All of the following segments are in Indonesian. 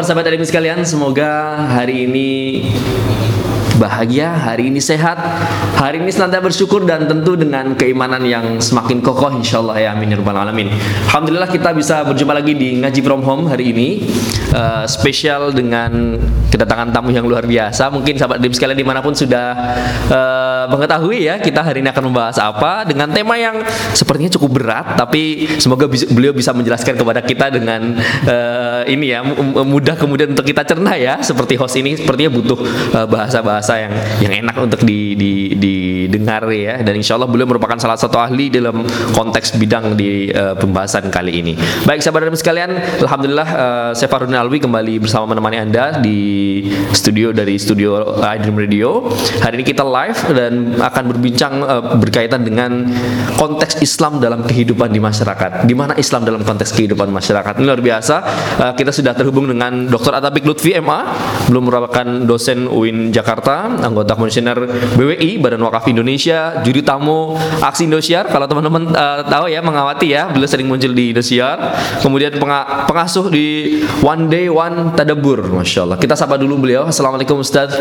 Sahabat Adim sekalian, semoga hari ini bahagia, hari ini sehat, hari ini senantiasa bersyukur dan tentu dengan keimanan yang semakin kokoh insya Allah ya amin ya rabbal alamin. Alhamdulillah kita bisa berjumpa lagi di ngaji from home hari ini uh, spesial dengan kedatangan tamu yang luar biasa. Mungkin sahabat Dim sekalian di mana pun sudah uh, mengetahui ya kita hari ini akan membahas apa dengan tema yang sepertinya cukup berat tapi semoga bisa, beliau bisa menjelaskan kepada kita dengan uh, ini ya mudah kemudian untuk kita cerna ya seperti host ini sepertinya butuh bahasa-bahasa bahasa yang yang enak untuk di, di, didengar ya dan insya Allah beliau merupakan salah satu ahli dalam konteks bidang di uh, pembahasan kali ini. Baik sahabat dan sekalian, alhamdulillah uh, saya Farudin Alwi kembali bersama menemani anda di studio dari studio iDream Radio. Hari ini kita live dan akan berbincang uh, berkaitan dengan konteks Islam dalam kehidupan di masyarakat. Di mana Islam dalam konteks kehidupan masyarakat ini luar biasa. Uh, kita sudah terhubung dengan Dr. Atabik Lutfi MA, belum merupakan dosen UIN Jakarta anggota komisioner BWI Badan Wakaf Indonesia, juri tamu aksi Indosiar. Kalau teman-teman uh, tahu ya mengawati ya, beliau sering muncul di Indosiar. Kemudian pengasuh di One Day One Tadabur, masya Allah. Kita sapa dulu beliau. Assalamualaikum Ustaz.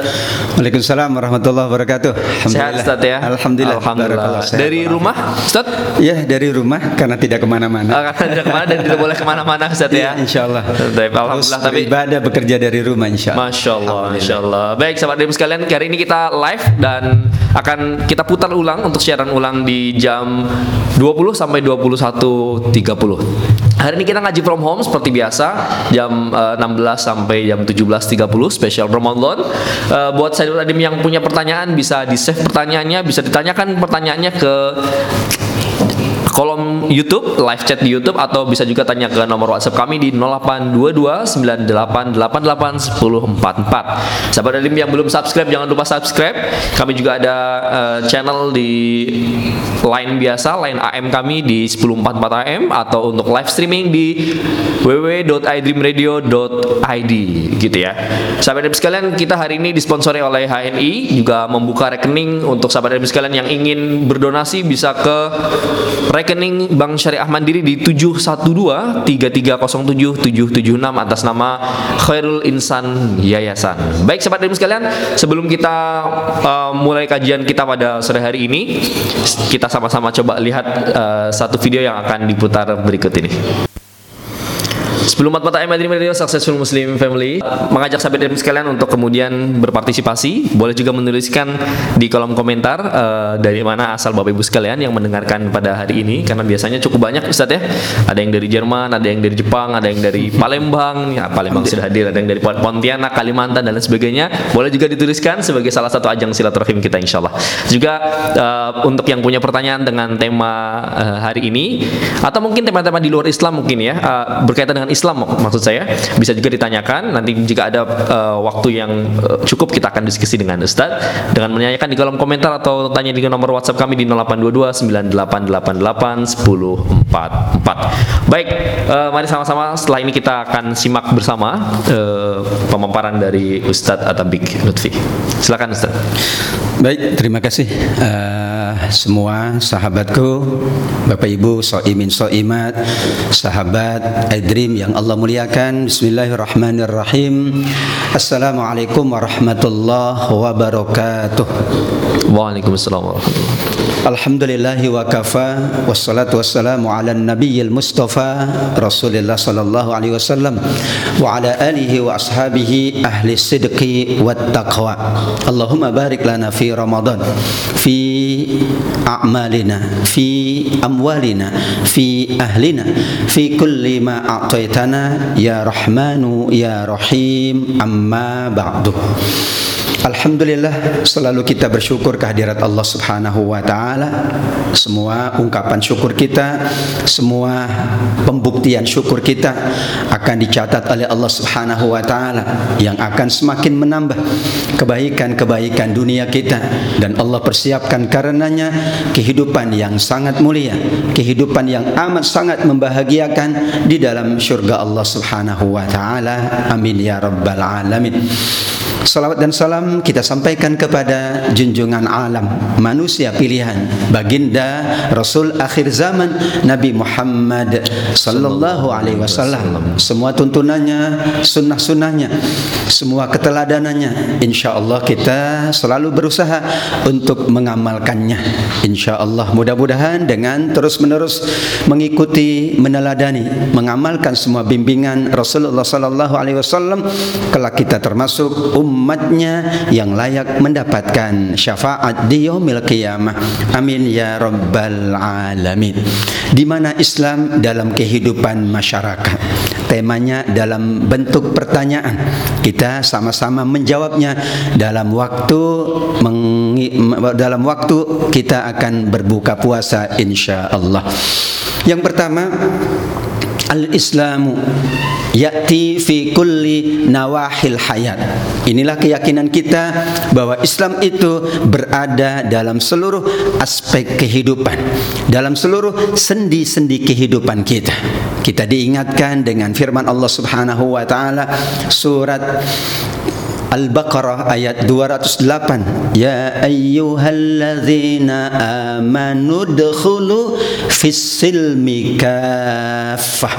Waalaikumsalam warahmatullahi wabarakatuh. Sehat Ustaz ya. Alhamdulillah. Alhamdulillah. Dari rumah Ustaz? Ya dari rumah karena tidak ke mana-mana. Uh, karena tidak ke mana dan tidak boleh ke mana-mana Ustaz ya. ya insya Allah. Alhamdulillah. Tapi ibadah bekerja dari rumah insya Allah. Masya Allah. Masya Allah. Baik sahabat sekalian hari ini kita live dan akan kita putar ulang untuk siaran ulang di jam 20 sampai 21.30. Hari ini kita ngaji from home seperti biasa jam uh, eh, 16 sampai jam 17.30 spesial Ramadan. Uh, buat saya Adim yang punya pertanyaan bisa di save pertanyaannya, bisa ditanyakan pertanyaannya ke kolom YouTube, live chat di YouTube atau bisa juga tanya ke nomor WhatsApp kami di 082298881044. Sahabat Alim yang belum subscribe jangan lupa subscribe. Kami juga ada uh, channel di line biasa, line AM kami di 1044 AM atau untuk live streaming di www.idreamradio.id gitu ya. Sahabat Alim sekalian, kita hari ini disponsori oleh HNI juga membuka rekening untuk sahabat Alim sekalian yang ingin berdonasi bisa ke rekening Bank Syariah Mandiri di 712 3307 776 atas nama Khairul Insan Yayasan. Baik sahabat dan sekalian, sebelum kita uh, mulai kajian kita pada sore hari ini, kita sama-sama coba lihat uh, satu video yang akan diputar berikut ini. Sebelum empat mata Madrid Radio Successful Muslim Family mengajak sahabat dan sekalian untuk kemudian berpartisipasi. Boleh juga menuliskan di kolom komentar uh, dari mana asal Bapak Ibu sekalian yang mendengarkan pada hari ini karena biasanya cukup banyak Ustaz ya. Ada yang dari Jerman, ada yang dari Jepang, ada yang dari Palembang, ya Palembang sudah hadir, ada yang dari Pontianak, Kalimantan dan lain sebagainya. Boleh juga dituliskan sebagai salah satu ajang silaturahim kita insya Allah. Juga uh, untuk yang punya pertanyaan dengan tema uh, hari ini atau mungkin tema-tema di luar Islam mungkin ya uh, berkaitan dengan Islam maksud saya bisa juga ditanyakan nanti jika ada uh, waktu yang uh, cukup kita akan diskusi dengan Ustaz dengan menanyakan di kolom komentar atau tanya di nomor WhatsApp kami di 0822 9888 1044. Baik, uh, mari sama-sama setelah ini kita akan simak bersama uh, pemaparan dari Ustadz Atabik Lutfi. Silakan Ustaz. Baik, terima kasih uh, semua sahabatku, Bapak Ibu, soimin soimat, sahabat iDream yang Allah muliakan. Bismillahirrahmanirrahim. Assalamualaikum warahmatullahi wabarakatuh. Waalaikumsalam warahmatullahi Alhamdulillahi wa kafa Wassalatu wassalamu ala nabiyyil mustafa Rasulullah sallallahu alaihi wasallam Wa ala alihi wa ashabihi ahli sidqi wa taqwa. Allahumma barik lana fi Ramadan Fi a'malina Fi amwalina Fi ahlina Fi kulli ma a'taytana Rabbana ya Rahmanu ya Rahim amma ba'du Alhamdulillah selalu kita bersyukur kehadirat Allah Subhanahu wa taala. Semua ungkapan syukur kita, semua pembuktian syukur kita akan dicatat oleh Allah Subhanahu wa taala yang akan semakin menambah kebaikan-kebaikan dunia kita dan Allah persiapkan karenanya kehidupan yang sangat mulia, kehidupan yang amat sangat membahagiakan di dalam syurga Allah Subhanahu wa taala. Amin ya rabbal alamin. Salawat dan salam kita sampaikan kepada junjungan alam manusia pilihan baginda Rasul akhir zaman Nabi Muhammad sallallahu alaihi wasallam. Semua tuntunannya sunnah-sunnahnya semua keteladanannya insyaallah kita selalu berusaha untuk mengamalkannya. Insyaallah mudah-mudahan dengan terus-menerus mengikuti meneladani mengamalkan semua bimbingan Rasulullah sallallahu alaihi wasallam kelak kita termasuk umat umatnya yang layak mendapatkan syafaat di yaumil qiyamah. Amin ya rabbal alamin. Di mana Islam dalam kehidupan masyarakat. Temanya dalam bentuk pertanyaan. Kita sama-sama menjawabnya dalam waktu dalam waktu kita akan berbuka puasa insyaallah. Yang pertama Al-Islamu ya'ti fi kulli nawahil hayat. Inilah keyakinan kita bahwa Islam itu berada dalam seluruh aspek kehidupan, dalam seluruh sendi-sendi kehidupan kita. Kita diingatkan dengan firman Allah Subhanahu wa taala surat Al-Baqarah ayat 208 Ya ayyuhalladzina amanu dkhulu fis silmi kaffah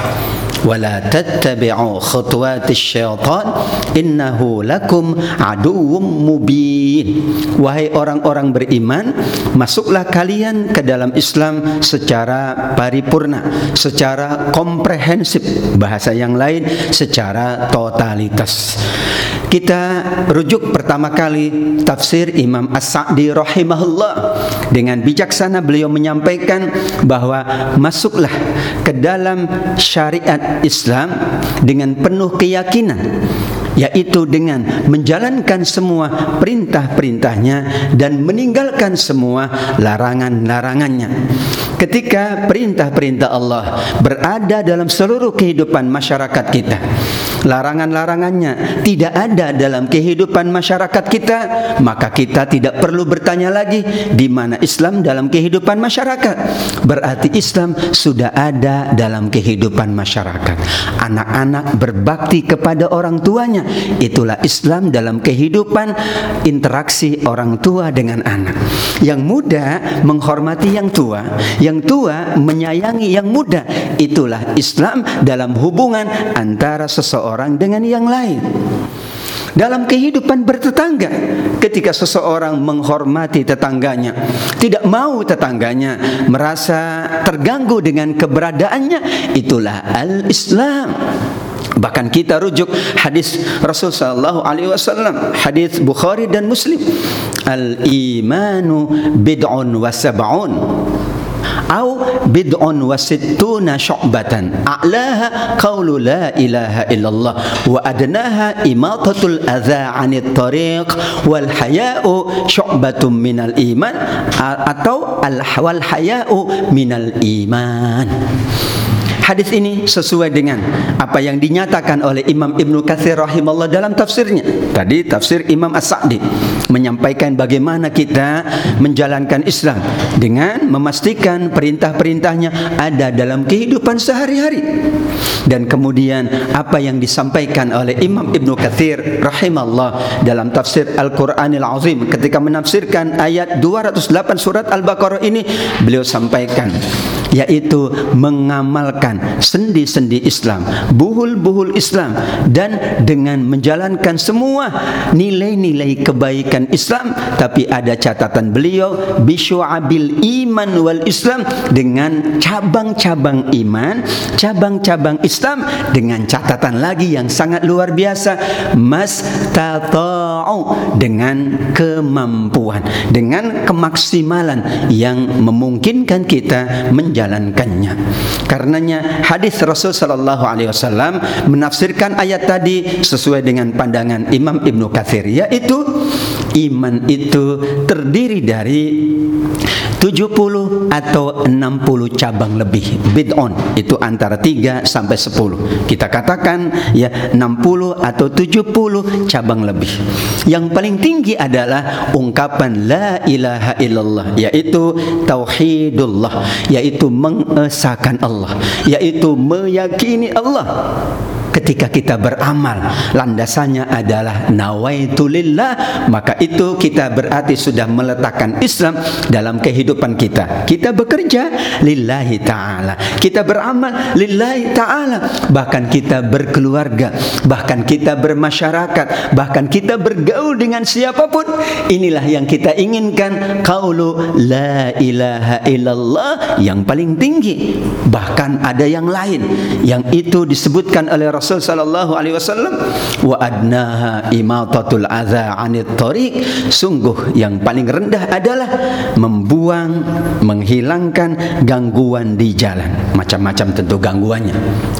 wa la tattabi'u khutuwatis syaitan innahu lakum aduwwum mubin. Wahai orang-orang beriman masuklah kalian ke dalam Islam secara paripurna secara komprehensif bahasa yang lain secara totalitas kita rujuk pertama kali tafsir Imam As-Sa'di rahimahullah dengan bijaksana beliau menyampaikan bahwa masuklah ke dalam syariat Islam dengan penuh keyakinan yaitu dengan menjalankan semua perintah-perintahnya dan meninggalkan semua larangan-larangannya. Ketika perintah-perintah Allah berada dalam seluruh kehidupan masyarakat kita, larangan-larangannya tidak ada dalam kehidupan masyarakat kita, maka kita tidak perlu bertanya lagi di mana Islam dalam kehidupan masyarakat. Berarti Islam sudah ada dalam kehidupan masyarakat. Anak-anak berbakti kepada orang tuanya, itulah Islam dalam kehidupan interaksi orang tua dengan anak. Yang muda menghormati yang tua, yang tua menyayangi yang muda. Itulah Islam dalam hubungan antara seseorang seseorang dengan yang lain. Dalam kehidupan bertetangga, ketika seseorang menghormati tetangganya, tidak mau tetangganya merasa terganggu dengan keberadaannya, itulah al-Islam. Bahkan kita rujuk hadis Rasul sallallahu alaihi wasallam, hadis Bukhari dan Muslim. Al-imanu bid'un wa sab'un au bid'un wa sittuna syu'batan. A'laha qawlu la ilaha illallah. Wa adnaha imatatul adza 'anit tariq. Wal haya'u syu'batun minal iman. Atau al wal haya'u minal iman Hadis ini sesuai dengan apa yang dinyatakan oleh Imam Ibnu Katsir rahimahullah dalam tafsirnya. Tadi tafsir Imam As-Sa'di menyampaikan bagaimana kita menjalankan Islam dengan memastikan perintah-perintahnya ada dalam kehidupan sehari-hari. Dan kemudian apa yang disampaikan oleh Imam Ibnu Katsir rahimahullah dalam tafsir Al-Qur'anil Azim ketika menafsirkan ayat 208 surat Al-Baqarah ini beliau sampaikan yaitu mengamalkan sendi-sendi Islam, buhul-buhul Islam dan dengan menjalankan semua nilai-nilai kebaikan Islam. Tapi ada catatan beliau bisyu'abil iman wal Islam dengan cabang-cabang iman, cabang-cabang Islam dengan catatan lagi yang sangat luar biasa mas tata'u dengan kemampuan, dengan kemaksimalan yang memungkinkan kita menjalankan menjalankannya. Karenanya hadis Rasul sallallahu alaihi wasallam menafsirkan ayat tadi sesuai dengan pandangan Imam Ibnu Katsir yaitu iman itu terdiri dari 70 atau 60 cabang lebih. Bid'on itu antara 3 sampai 10 kita katakan ya 60 atau 70 cabang lebih. Yang paling tinggi adalah ungkapan la ilaha illallah yaitu tauhidullah yaitu mengesahkan Allah yaitu meyakini Allah ketika kita beramal landasannya adalah nawaitulillah maka itu kita berarti sudah meletakkan Islam dalam kehidupan kita. Kita bekerja lillahi ta'ala. Kita beramal lillahi ta'ala. Bahkan kita berkeluarga bahkan kita bermasyarakat bahkan kita bergaul dengan siapa pun. Inilah yang kita inginkan. Qaulu la ilaha illallah yang paling tinggi. Bahkan ada yang lain yang itu disebutkan oleh Rasul sallallahu alaihi wasallam wa adnaha imatatul adza anit tariq. Sungguh yang paling rendah adalah membuang menghilangkan gangguan di jalan. Macam-macam tentu gangguannya.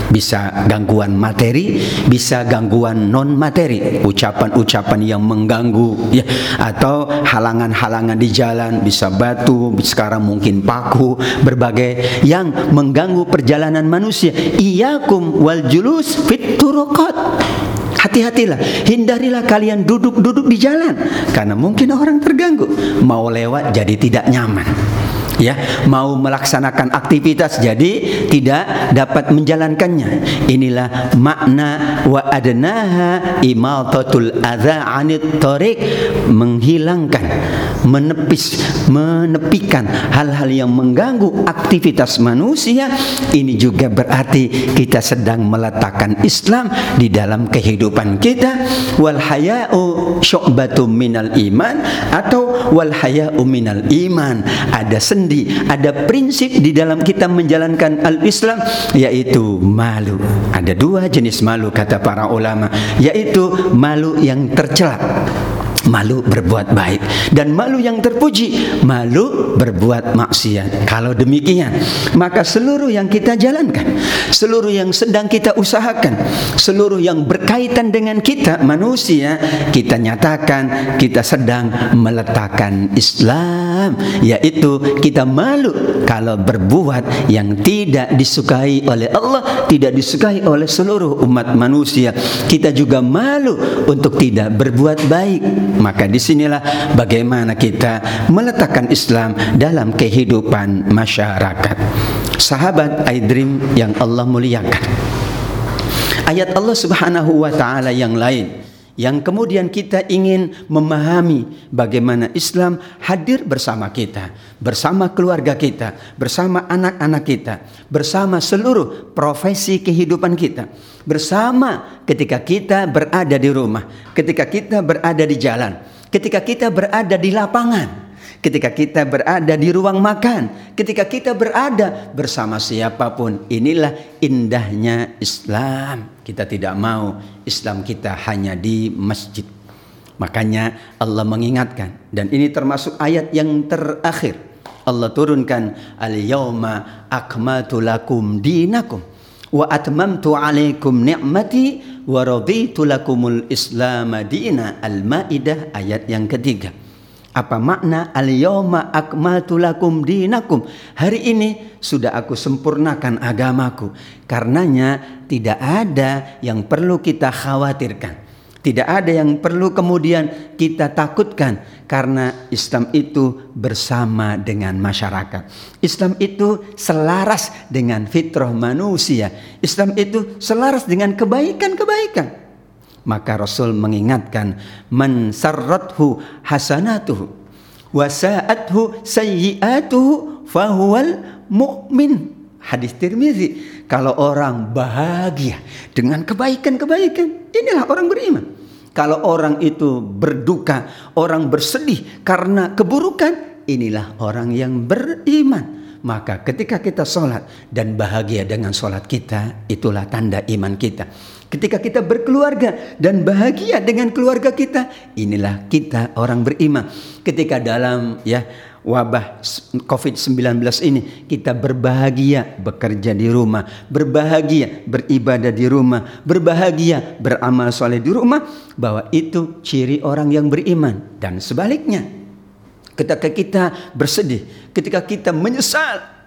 Bisa gangguan materi bisa gangguan non materi ucapan-ucapan yang mengganggu ya. Atau halangan-halangan di jalan bisa batu sekarang mungkin paku berbagai yang mengganggu perjalanan manusia. Iyakum wal julus fit turuqat Hati-hatilah, hindarilah kalian duduk-duduk di jalan. Karena mungkin orang terganggu, mau lewat jadi tidak nyaman. Ya mau melaksanakan aktivitas jadi tidak dapat menjalankannya. Inilah makna wa adnaha imatatul adza anit tariq. Menghilangkan menepis menepikan hal-hal yang mengganggu aktivitas manusia ini juga berarti kita sedang meletakkan Islam di dalam kehidupan kita. Wal haya'u syu'batum minal iman atau wal haya'u minal iman. Ada sendi ada prinsip di dalam kita menjalankan al-Islam yaitu malu. Ada dua jenis malu kata para ulama, yaitu malu yang tercela malu berbuat baik. Dan malu yang terpuji malu berbuat maksiat. Kalau demikian maka seluruh yang kita jalankan seluruh yang sedang kita usahakan seluruh yang berkaitan dengan kita manusia kita nyatakan kita sedang meletakkan Islam. Yaitu kita malu kalau berbuat yang tidak disukai oleh Allah tidak disukai oleh seluruh umat manusia. Kita juga malu untuk tidak berbuat baik maka di sinilah bagaimana kita meletakkan Islam dalam kehidupan masyarakat. Sahabat Aidrim yang Allah muliakan. Ayat Allah Subhanahu wa taala yang lain yang kemudian kita ingin memahami bagaimana Islam hadir bersama kita, bersama keluarga kita, bersama anak-anak kita, bersama seluruh profesi kehidupan kita, bersama ketika kita berada di rumah, ketika kita berada di jalan, ketika kita berada di lapangan ketika kita berada di ruang makan, ketika kita berada bersama siapa pun. Inilah indahnya Islam. Kita tidak mau Islam kita hanya di masjid. Makanya Allah mengingatkan dan ini termasuk ayat yang terakhir. Allah turunkan al-yauma akmaltu lakum dinakum wa atmamtu alaikum ni'mati wa raditu lakumul islam al-maidah ayat yang ketiga apa makna al-yawma akmaltu lakum dinakum? Hari ini sudah aku sempurnakan agamaku. Karenanya tidak ada yang perlu kita khawatirkan. Tidak ada yang perlu kemudian kita takutkan karena Islam itu bersama dengan masyarakat. Islam itu selaras dengan fitrah manusia. Islam itu selaras dengan kebaikan-kebaikan. Maka Rasul mengingatkan man sarrathu hasanatuhu wa sa'athu sayyi'atuhu fahuwal mu'min. Hadis Tirmizi. Kalau orang bahagia dengan kebaikan-kebaikan, inilah orang beriman. Kalau orang itu berduka, orang bersedih karena keburukan, inilah orang yang beriman. Maka ketika kita sholat dan bahagia dengan sholat kita, itulah tanda iman kita. Ketika kita berkeluarga dan bahagia dengan keluarga kita, inilah kita orang beriman. Ketika dalam ya wabah COVID-19 ini kita berbahagia bekerja di rumah, berbahagia beribadah di rumah, berbahagia beramal soleh di rumah, bahwa itu ciri orang yang beriman dan sebaliknya. Ketika kita bersedih, ketika kita menyesal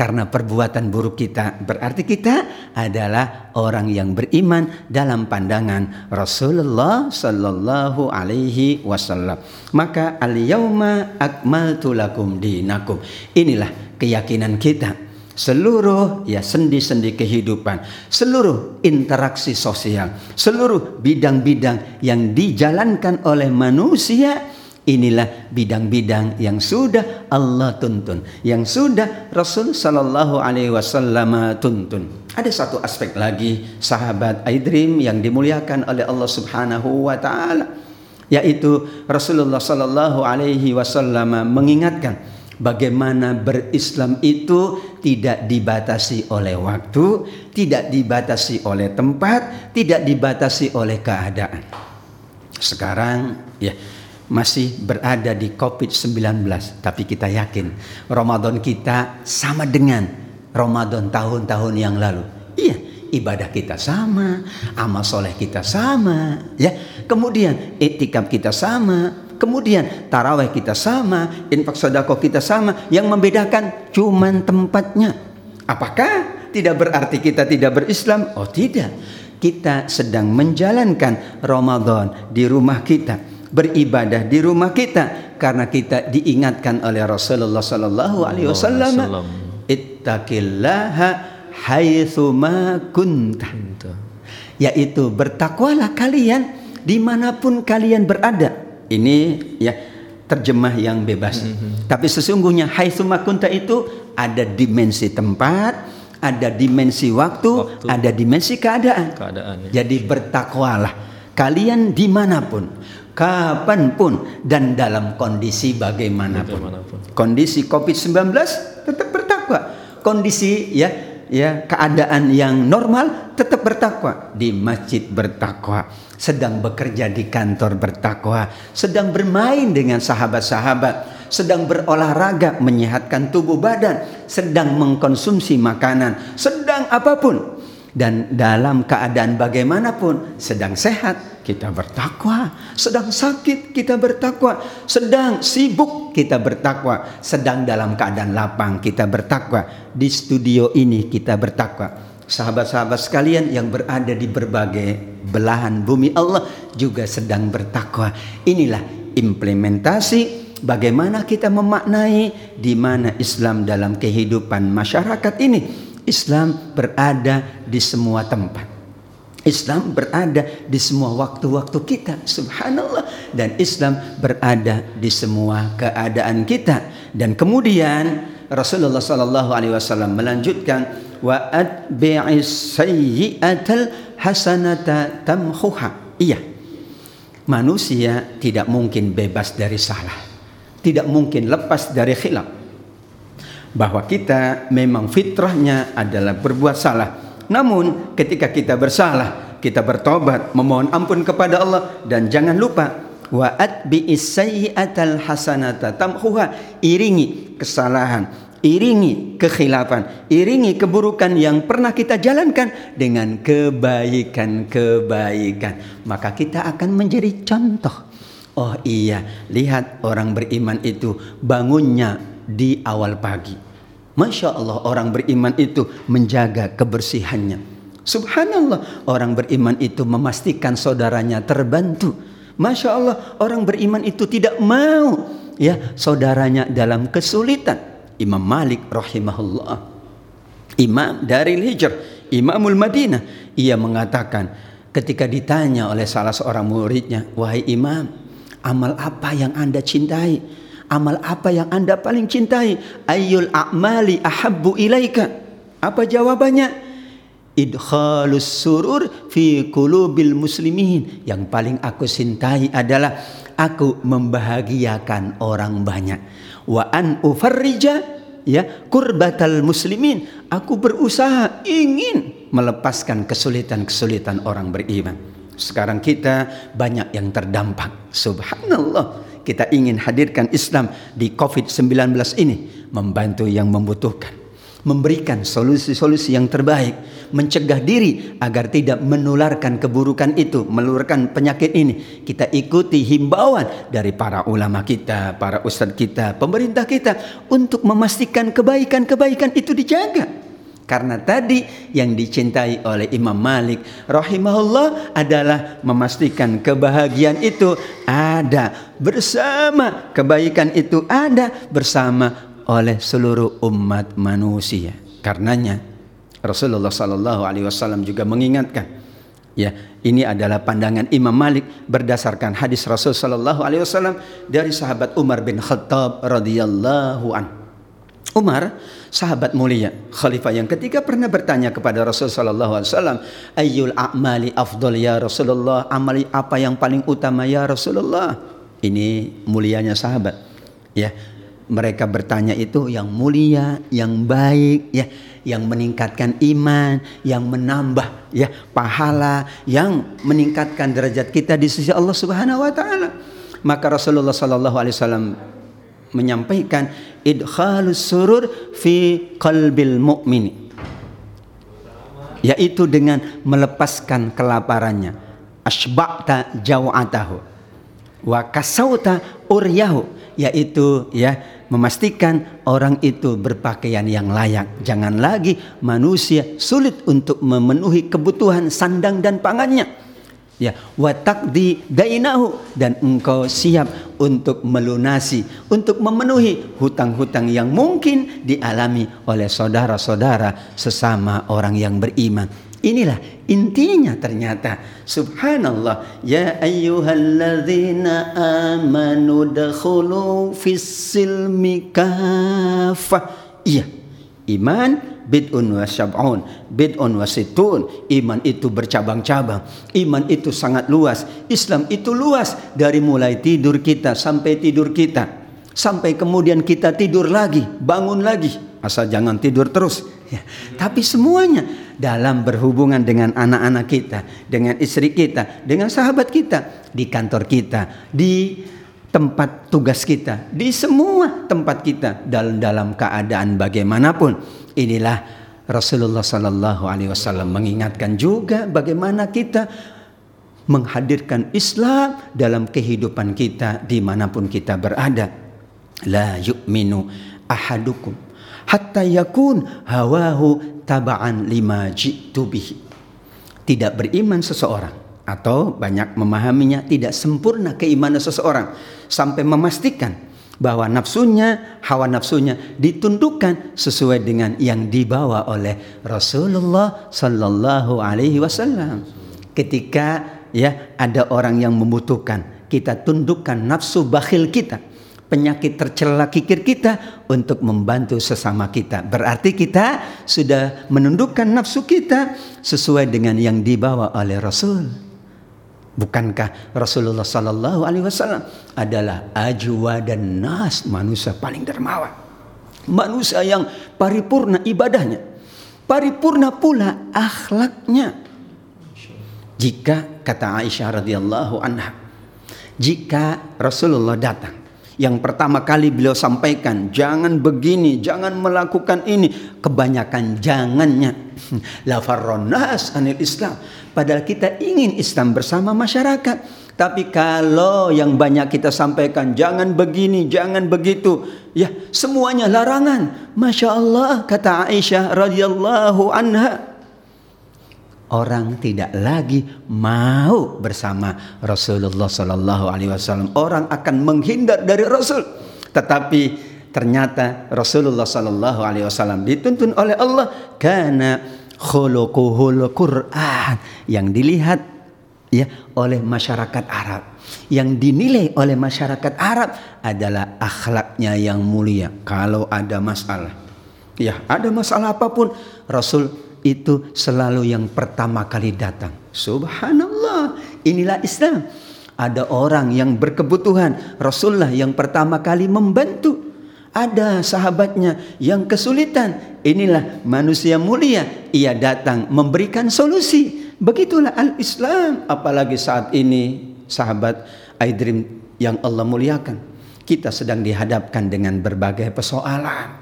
karena perbuatan buruk kita berarti kita adalah orang yang beriman dalam pandangan Rasulullah sallallahu alaihi wasallam. Maka al yauma akmaltu lakum dinakum. Inilah keyakinan kita. Seluruh ya sendi-sendi kehidupan, seluruh interaksi sosial, seluruh bidang-bidang yang dijalankan oleh manusia inilah bidang-bidang yang sudah Allah tuntun, yang sudah Rasul sallallahu alaihi wasallam tuntun. Ada satu aspek lagi sahabat Aidrim yang dimuliakan oleh Allah Subhanahu wa taala yaitu Rasulullah sallallahu alaihi wasallam mengingatkan bagaimana berislam itu tidak dibatasi oleh waktu, tidak dibatasi oleh tempat, tidak dibatasi oleh keadaan. Sekarang ya masih berada di Covid-19, tapi kita yakin Ramadan kita sama dengan Ramadan tahun-tahun yang lalu. Iya, ibadah kita sama, amal soleh kita sama, ya. Kemudian etikap kita sama, Kemudian taraweh kita sama, infak sedekah kita sama, yang membedakan cuman tempatnya. Apakah tidak berarti kita tidak berislam? Oh tidak. Kita sedang menjalankan Ramadan di rumah kita, beribadah di rumah kita karena kita diingatkan oleh Rasulullah sallallahu alaihi wasallam, "Ittaqillaha haitsu ma kunta." Yaitu bertakwalah kalian di mana pun kalian berada ini ya terjemah yang bebas. Mm -hmm. Tapi sesungguhnya hai kunta itu ada dimensi tempat, ada dimensi waktu, waktu. ada dimensi keadaan. keadaan ya. Jadi bertakwalah kalian di mana pun, kapan pun dan dalam kondisi bagaimanapun. bagaimanapun. Kondisi COVID-19 tetap bertakwa. Kondisi ya ya keadaan yang normal tetap bertakwa di masjid bertakwa sedang bekerja di kantor bertakwa sedang bermain dengan sahabat-sahabat sedang berolahraga menyehatkan tubuh badan sedang mengkonsumsi makanan sedang apa pun dan dalam keadaan bagaimanapun sedang sehat kita bertakwa. Sedang sakit kita bertakwa. Sedang sibuk kita bertakwa. Sedang dalam keadaan lapang kita bertakwa. Di studio ini kita bertakwa. Sahabat-sahabat sekalian yang berada di berbagai belahan bumi Allah juga sedang bertakwa. Inilah implementasi bagaimana kita memaknai di mana Islam dalam kehidupan masyarakat ini Islam berada di semua tempat. Islam berada di semua waktu-waktu kita, subhanallah. Dan Islam berada di semua keadaan kita. Dan kemudian Rasulullah sallallahu alaihi wasallam melanjutkan wa atbi'is sayyi'atal hasanata tamhuha. Iya. Manusia tidak mungkin bebas dari salah. Tidak mungkin lepas dari khilaf bahwa kita memang fitrahnya adalah berbuat salah. Namun ketika kita bersalah, kita bertobat, memohon ampun kepada Allah dan jangan lupa wa atbi sayyi'atal hasanata tamhuha iringi kesalahan iringi kekhilafan iringi keburukan yang pernah kita jalankan dengan kebaikan-kebaikan maka kita akan menjadi contoh oh iya lihat orang beriman itu bangunnya di awal pagi. Masya Allah orang beriman itu menjaga kebersihannya. Subhanallah orang beriman itu memastikan saudaranya terbantu. Masya Allah orang beriman itu tidak mau ya saudaranya dalam kesulitan. Imam Malik rahimahullah. Imam dari Hijr, Imamul Madinah. Ia mengatakan ketika ditanya oleh salah seorang muridnya, "Wahai Imam, amal apa yang Anda cintai?" Amal apa yang anda paling cintai? Ayyul a'mali ahabbu ilaika? Apa jawabannya? Idkhalus surur fi kulubil muslimin. Yang paling aku cintai adalah aku membahagiakan orang banyak. Wa an ufarrija ya kurbatal muslimin. Aku berusaha ingin melepaskan kesulitan-kesulitan orang beriman. Sekarang kita banyak yang terdampak. Subhanallah kita ingin hadirkan Islam di COVID-19 ini. Membantu yang membutuhkan. Memberikan solusi-solusi yang terbaik. Mencegah diri agar tidak menularkan keburukan itu menularkan penyakit ini. Kita ikuti himbauan dari para ulama kita para ustadz kita pemerintah kita untuk memastikan kebaikan-kebaikan itu dijaga karena tadi yang dicintai oleh Imam Malik rahimahullah adalah memastikan kebahagiaan itu ada bersama, kebaikan itu ada bersama oleh seluruh umat manusia. Karenanya Rasulullah sallallahu alaihi wasallam juga mengingatkan ya ini adalah pandangan Imam Malik berdasarkan hadis Rasul sallallahu alaihi wasallam dari sahabat Umar bin Khattab radhiyallahu an. Umar sahabat mulia khalifah yang ketiga pernah bertanya kepada Rasul sallallahu alaihi wasallam ayyul a'mali afdal ya Rasulullah? Amali apa yang paling utama ya Rasulullah? Ini mulianya sahabat ya. Mereka bertanya itu yang mulia yang baik ya. Yang meningkatkan iman, yang menambah ya pahala, yang meningkatkan derajat kita di sisi Allah Subhanahu wa taala. Maka Rasulullah sallallahu alaihi wasallam menyampaikan idkhalus surur fi qalbil mu'min. Yaitu dengan melepaskan kelaparannya. Asba'ta jaw'atahu. Wa kasauta uryahu. Yaitu ya memastikan orang itu berpakaian yang layak. Jangan lagi manusia sulit untuk memenuhi kebutuhan sandang dan pangannya. Ya wa taqdi dainahu. Dan engkau siap untuk melunasi untuk memenuhi hutang-hutang yang mungkin dialami oleh saudara-saudara sesama orang yang beriman. Inilah intinya ternyata. Subhanallah. Ya ayyuhalladzina amanu dakhulu fis silmi kafah. Iya iman bid'un wa syab'un bid'un wa situn iman itu bercabang-cabang. Iman itu sangat luas. Islam itu luas dari mulai tidur kita sampai tidur kita. Sampai kemudian kita tidur lagi bangun lagi. Asal jangan tidur terus. Ya. tapi semuanya dalam berhubungan dengan anak-anak kita dengan istri kita dengan sahabat kita di kantor kita di tempat tugas kita di semua tempat kita dalam dalam keadaan bagaimanapun Inilah Rasulullah Sallallahu Alaihi Wasallam mengingatkan juga bagaimana kita menghadirkan Islam dalam kehidupan kita di mana pun kita berada. La yu'minu ahadukum hatta yakun hawahu taba'an lima jitu. Tidak beriman seseorang atau banyak memahaminya tidak sempurna keimanan seseorang sampai memastikan bahwa nafsunya, hawa nafsunya ditundukkan sesuai dengan yang dibawa oleh Rasulullah sallallahu alaihi wasallam. Ketika ya ada orang yang membutuhkan, kita tundukkan nafsu bakhil kita, penyakit tercela kikir kita untuk membantu sesama kita. Berarti kita sudah menundukkan nafsu kita sesuai dengan yang dibawa oleh Rasul. Bukankah Rasulullah Sallallahu Alaihi Wasallam adalah ajwa dan nas manusia paling dermawan, manusia yang paripurna ibadahnya, paripurna pula akhlaknya. Jika kata Aisyah radhiyallahu anha, jika Rasulullah datang yang pertama kali beliau sampaikan jangan begini jangan melakukan ini kebanyakan jangannya la farronas anil islam Padahal kita ingin Islam bersama masyarakat. Tapi kalau yang banyak kita sampaikan jangan begini, jangan begitu, ya semuanya larangan. Masya Allah kata Aisyah radhiyallahu anha. Orang tidak lagi mau bersama Rasulullah Sallallahu Alaihi Wasallam. Orang akan menghindar dari Rasul. Tetapi ternyata Rasulullah Sallallahu Alaihi Wasallam dituntun oleh Allah karena khuluquhul Quran yang dilihat ya oleh masyarakat Arab yang dinilai oleh masyarakat Arab adalah akhlaknya yang mulia kalau ada masalah ya ada masalah apa pun Rasul itu selalu yang pertama kali datang subhanallah inilah Islam ada orang yang berkebutuhan Rasulullah yang pertama kali membantu ada sahabatnya yang kesulitan. Inilah manusia mulia. Ia datang memberikan solusi. Begitulah al-Islam. Apalagi saat ini sahabat Aidrim yang Allah muliakan. Kita sedang dihadapkan dengan berbagai persoalan.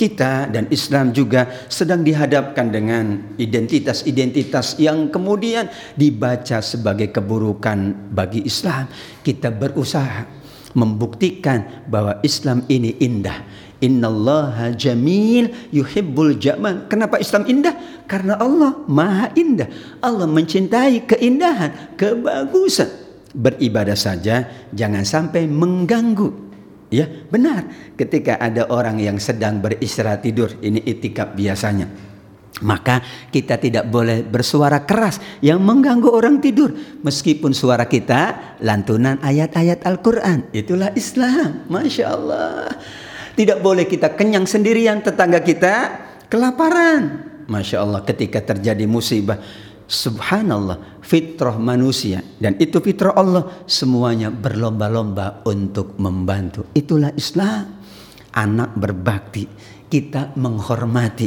Kita dan Islam juga sedang dihadapkan dengan identitas-identitas yang kemudian dibaca sebagai keburukan bagi Islam. Kita berusaha membuktikan bahwa Islam ini indah. Innallaha jamil yuhibbul jamal. Kenapa Islam indah? Karena Allah Maha Indah. Allah mencintai keindahan, kebagusan. Beribadah saja jangan sampai mengganggu Ya, benar. Ketika ada orang yang sedang beristirahat tidur, ini itikaf biasanya. Maka kita tidak boleh bersuara keras yang mengganggu orang tidur meskipun suara kita lantunan ayat-ayat Al-Qur'an. Itulah Islam. Masya Allah. Tidak boleh kita kenyang sendirian tetangga kita kelaparan. Masya Allah ketika terjadi musibah Subhanallah, fitrah manusia dan itu fitrah Allah semuanya berlomba-lomba untuk membantu. Itulah Islam. Anak berbakti, kita menghormati.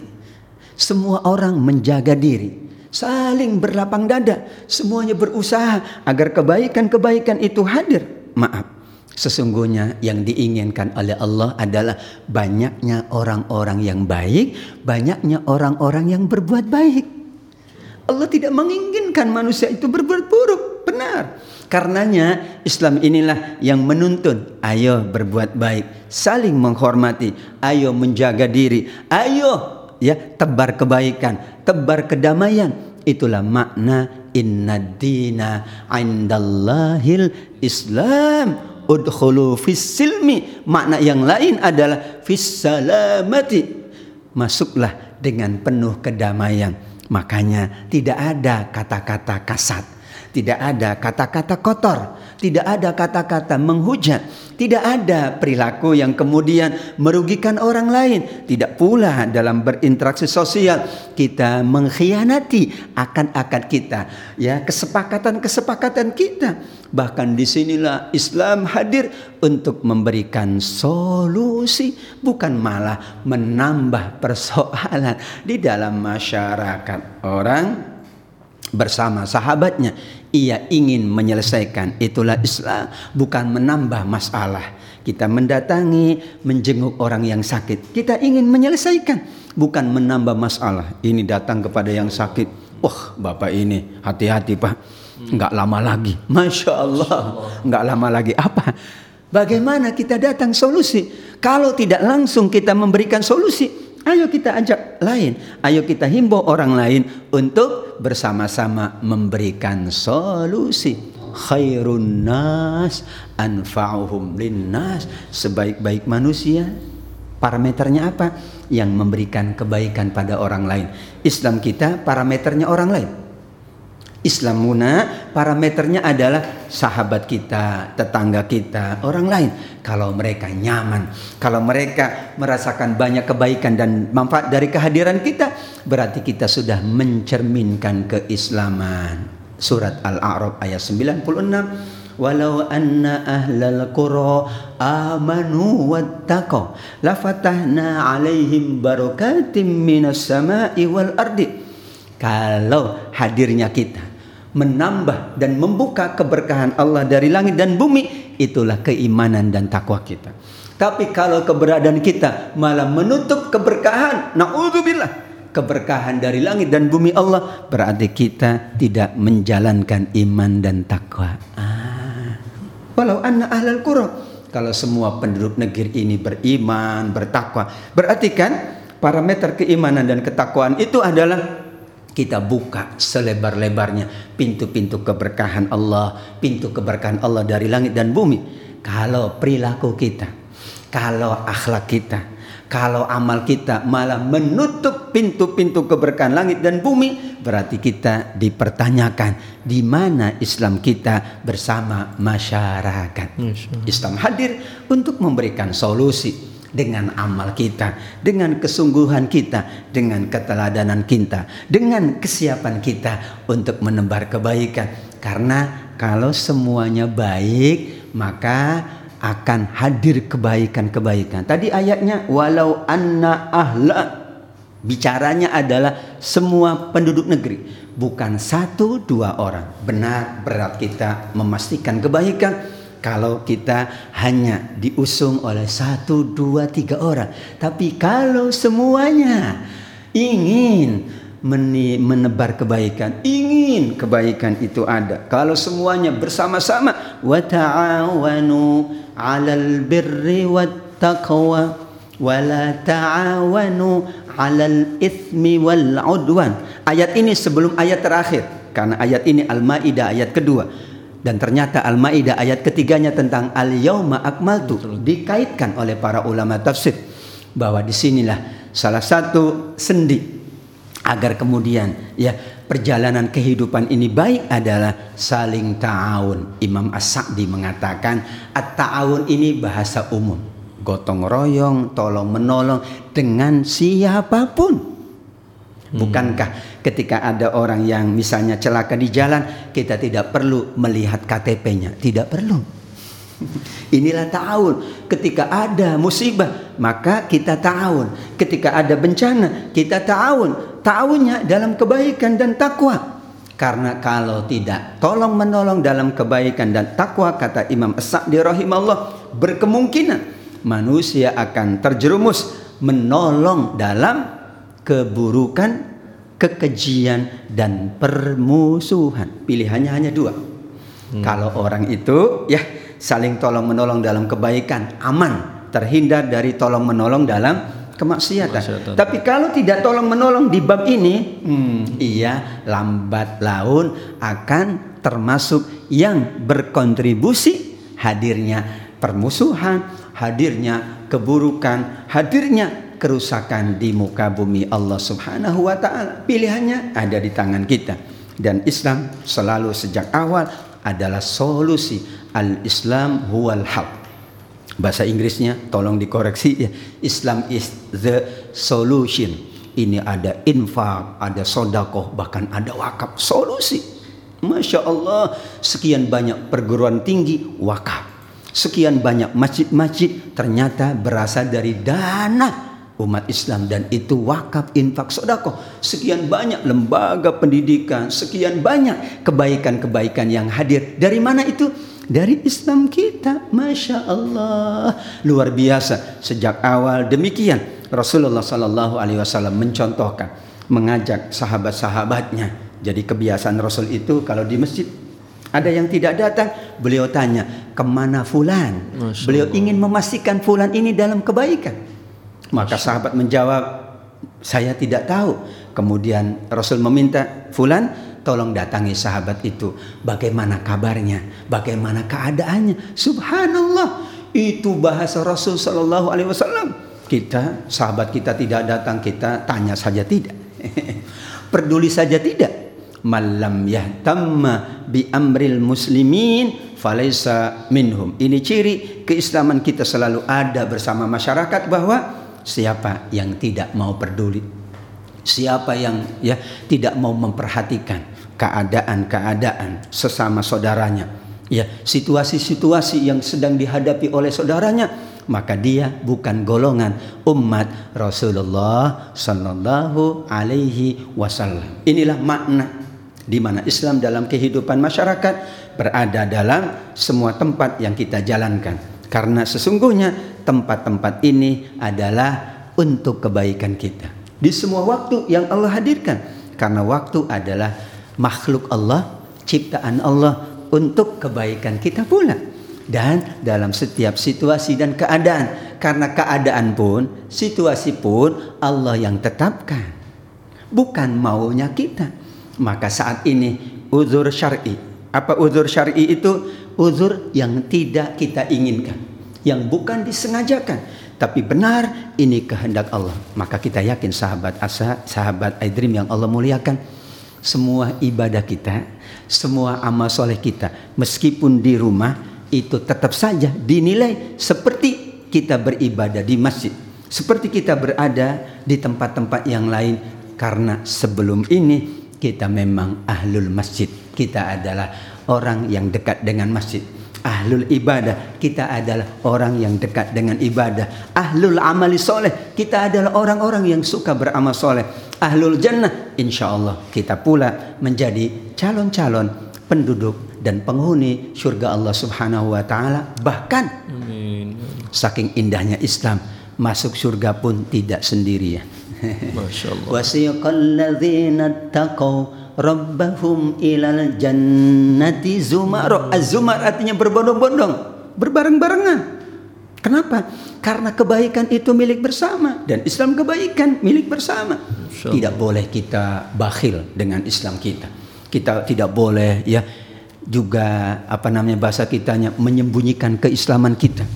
Semua orang menjaga diri, saling berlapang dada, semuanya berusaha agar kebaikan-kebaikan itu hadir. Maaf, Sesungguhnya yang diinginkan oleh Allah adalah banyaknya orang-orang yang baik, banyaknya orang-orang yang berbuat baik. Allah tidak menginginkan manusia itu berbuat buruk. Benar. Karenanya Islam inilah yang menuntun. Ayo berbuat baik. Saling menghormati. Ayo menjaga diri. Ayo ya tebar kebaikan. Tebar kedamaian. Itulah makna inna dina indallahil Islam. Udkhulu fis silmi. Makna yang lain adalah fis salamati. Masuklah dengan penuh kedamaian Makanya tidak ada kata-kata kasat, tidak ada kata-kata kotor, tidak ada kata-kata menghujat, tidak ada perilaku yang kemudian merugikan orang lain, tidak pula dalam berinteraksi sosial kita mengkhianati akan-akan kita, ya kesepakatan-kesepakatan kita. Bahkan di sinilah Islam hadir untuk memberikan solusi, bukan malah menambah persoalan di dalam masyarakat. Orang bersama sahabatnya, ia ingin menyelesaikan. Itulah Islam, bukan menambah masalah. Kita mendatangi, menjenguk orang yang sakit. Kita ingin menyelesaikan, bukan menambah masalah. Ini datang kepada yang sakit. Wah, Bapak ini hati-hati, Pak Enggak lama lagi. Masya Allah. Enggak lama lagi. Apa? Bagaimana kita datang solusi? Kalau tidak langsung kita memberikan solusi, ayo kita ajak lain. Ayo kita himbau orang lain untuk bersama-sama memberikan solusi. Khairun nas anfa'uhum linnas. Sebaik-baik manusia parameternya apa? Yang memberikan kebaikan pada orang lain. Islam kita parameternya orang lain. Islam muna parameternya adalah sahabat kita, tetangga kita, orang lain. Kalau mereka nyaman, kalau mereka merasakan banyak kebaikan dan manfaat dari kehadiran kita, berarti kita sudah mencerminkan keislaman. Surat Al-A'raf ayat 96 Walau anna ahlal qura amanu wattaqaw lafatahna alaihim barakatim minas sama'i wal ardi. Kalau hadirnya kita menambah dan membuka keberkahan Allah dari langit dan bumi itulah keimanan dan takwa kita tapi kalau keberadaan kita malah menutup keberkahan naudzubillah keberkahan dari langit dan bumi Allah berarti kita tidak menjalankan iman dan takwa ah. walau anna ahlal qura kalau semua penduduk negeri ini beriman bertakwa berarti kan parameter keimanan dan ketakwaan itu adalah kita buka selebar-lebarnya pintu-pintu keberkahan Allah, pintu keberkahan Allah dari langit dan bumi. Kalau perilaku kita, kalau akhlak kita, kalau amal kita malah menutup pintu-pintu keberkahan langit dan bumi, berarti kita dipertanyakan di mana Islam kita bersama masyarakat. Islam hadir untuk memberikan solusi dengan amal kita, dengan kesungguhan kita, dengan keteladanan kita, dengan kesiapan kita untuk menebar kebaikan. Karena kalau semuanya baik, maka akan hadir kebaikan-kebaikan. Tadi ayatnya walau anna ahla bicaranya adalah semua penduduk negeri, bukan satu dua orang. Benar berat kita memastikan kebaikan kalau kita hanya diusung oleh satu, dua, tiga orang. Tapi kalau semuanya ingin menebar kebaikan, ingin kebaikan itu ada. Kalau semuanya bersama-sama, wa ta'awanu 'alal birri wat taqwa wa la ta'awanu 'alal itsmi wal 'udwan. Ayat ini sebelum ayat terakhir karena ayat ini Al-Maidah ayat kedua Dan ternyata Al-Maidah ayat ketiganya tentang al-yauma akmaltu dikaitkan oleh para ulama tafsir bahwa di sinilah salah satu sendi agar kemudian ya perjalanan kehidupan ini baik adalah saling ta'awun. Imam As-Sa'di mengatakan at-ta'awun ini bahasa umum. Gotong royong, tolong menolong dengan siapa pun. Bukankah ketika ada orang yang misalnya celaka di jalan, kita tidak perlu melihat KTP-nya, tidak perlu. Inilah tahun. Ketika ada musibah, maka kita tahun. Ketika ada bencana, kita tahun. Tahunnya dalam kebaikan dan takwa. Karena kalau tidak tolong menolong dalam kebaikan dan takwa kata Imam As-Sa'di rahimahullah berkemungkinan manusia akan terjerumus menolong dalam keburukan, kekejian dan permusuhan. Pilihannya hanya dua. Hmm. Kalau orang itu ya saling tolong menolong dalam kebaikan, aman, terhindar dari tolong menolong dalam kemaksiatan. Maksiatan. Tapi kalau tidak tolong menolong di bab ini, hmm, ia lambat laun akan termasuk yang berkontribusi hadirnya permusuhan, hadirnya keburukan, hadirnya kerusakan di muka bumi Allah Subhanahu wa taala. Pilihannya ada di tangan kita. Dan Islam selalu sejak awal adalah solusi. Al-Islam huwal haq. Bahasa Inggrisnya tolong dikoreksi ya. Islam is the solution. Ini ada infak, ada sodakoh, bahkan ada wakaf. Solusi. Masya Allah, sekian banyak perguruan tinggi wakaf. Sekian banyak masjid-masjid ternyata berasal dari dana umat Islam. Dan itu wakaf infak sodako sekian banyak lembaga pendidikan sekian banyak kebaikan-kebaikan yang hadir. Dari mana itu? Dari Islam kita. Masya Allah. Luar biasa. Sejak awal demikian Rasulullah Sallallahu Alaihi Wasallam mencontohkan mengajak sahabat-sahabatnya. Jadi kebiasaan Rasul itu kalau di masjid ada yang tidak datang, beliau tanya, ke mana fulan? Beliau ingin memastikan fulan ini dalam kebaikan. Maka sahabat menjawab, saya tidak tahu. Kemudian Rasul meminta, Fulan tolong datangi sahabat itu. Bagaimana kabarnya? Bagaimana keadaannya? Subhanallah. Itu bahasa Rasul Sallallahu Alaihi Wasallam. Kita, sahabat kita tidak datang, kita tanya saja tidak. Peduli saja tidak. Malam yahtamma bi amril muslimin falaisa minhum. Ini ciri keislaman kita selalu ada bersama masyarakat bahwa siapa yang tidak mau peduli? Siapa yang ya tidak mau memperhatikan keadaan-keadaan sesama saudaranya? Ya situasi-situasi yang sedang dihadapi oleh saudaranya maka dia bukan golongan umat Rasulullah sallallahu alaihi wasallam. Inilah makna di mana Islam dalam kehidupan masyarakat berada dalam semua tempat yang kita jalankan karena sesungguhnya tempat-tempat ini adalah untuk kebaikan kita. Di semua waktu yang Allah hadirkan. Karena waktu adalah makhluk Allah, ciptaan Allah untuk kebaikan kita pula. Dan dalam setiap situasi dan keadaan. Karena keadaan pun, situasi pun Allah yang tetapkan. Bukan maunya kita. Maka saat ini uzur syar'i. Apa uzur syar'i itu? Uzur yang tidak kita inginkan yang bukan disengajakan tapi benar ini kehendak Allah. Maka kita yakin sahabat asa sahabat Aidrim yang Allah muliakan semua ibadah kita semua amal soleh kita meskipun di rumah itu tetap saja dinilai seperti kita beribadah di masjid seperti kita berada di tempat-tempat yang lain. Karena sebelum ini kita memang ahlul masjid. Kita adalah orang yang dekat dengan masjid Ahlul ibadah kita adalah orang yang dekat dengan ibadah. Ahlul amali soleh kita adalah orang-orang yang suka beramal soleh. Ahlul jannah insya Allah kita pula menjadi calon-calon penduduk dan penghuni surga Allah Subhanahu wa taala. Bahkan Amin. saking indahnya Islam masuk surga pun tidak sendirian. Masya Allah. Rabbahum ilal jannati zumar. Az-zumar artinya berbondong-bondong, berbareng-barengan. Kenapa? Karena kebaikan itu milik bersama dan Islam kebaikan milik bersama. Tidak boleh kita bakhil dengan Islam kita. Kita tidak boleh ya juga apa namanya bahasa kitanya menyembunyikan keislaman kita.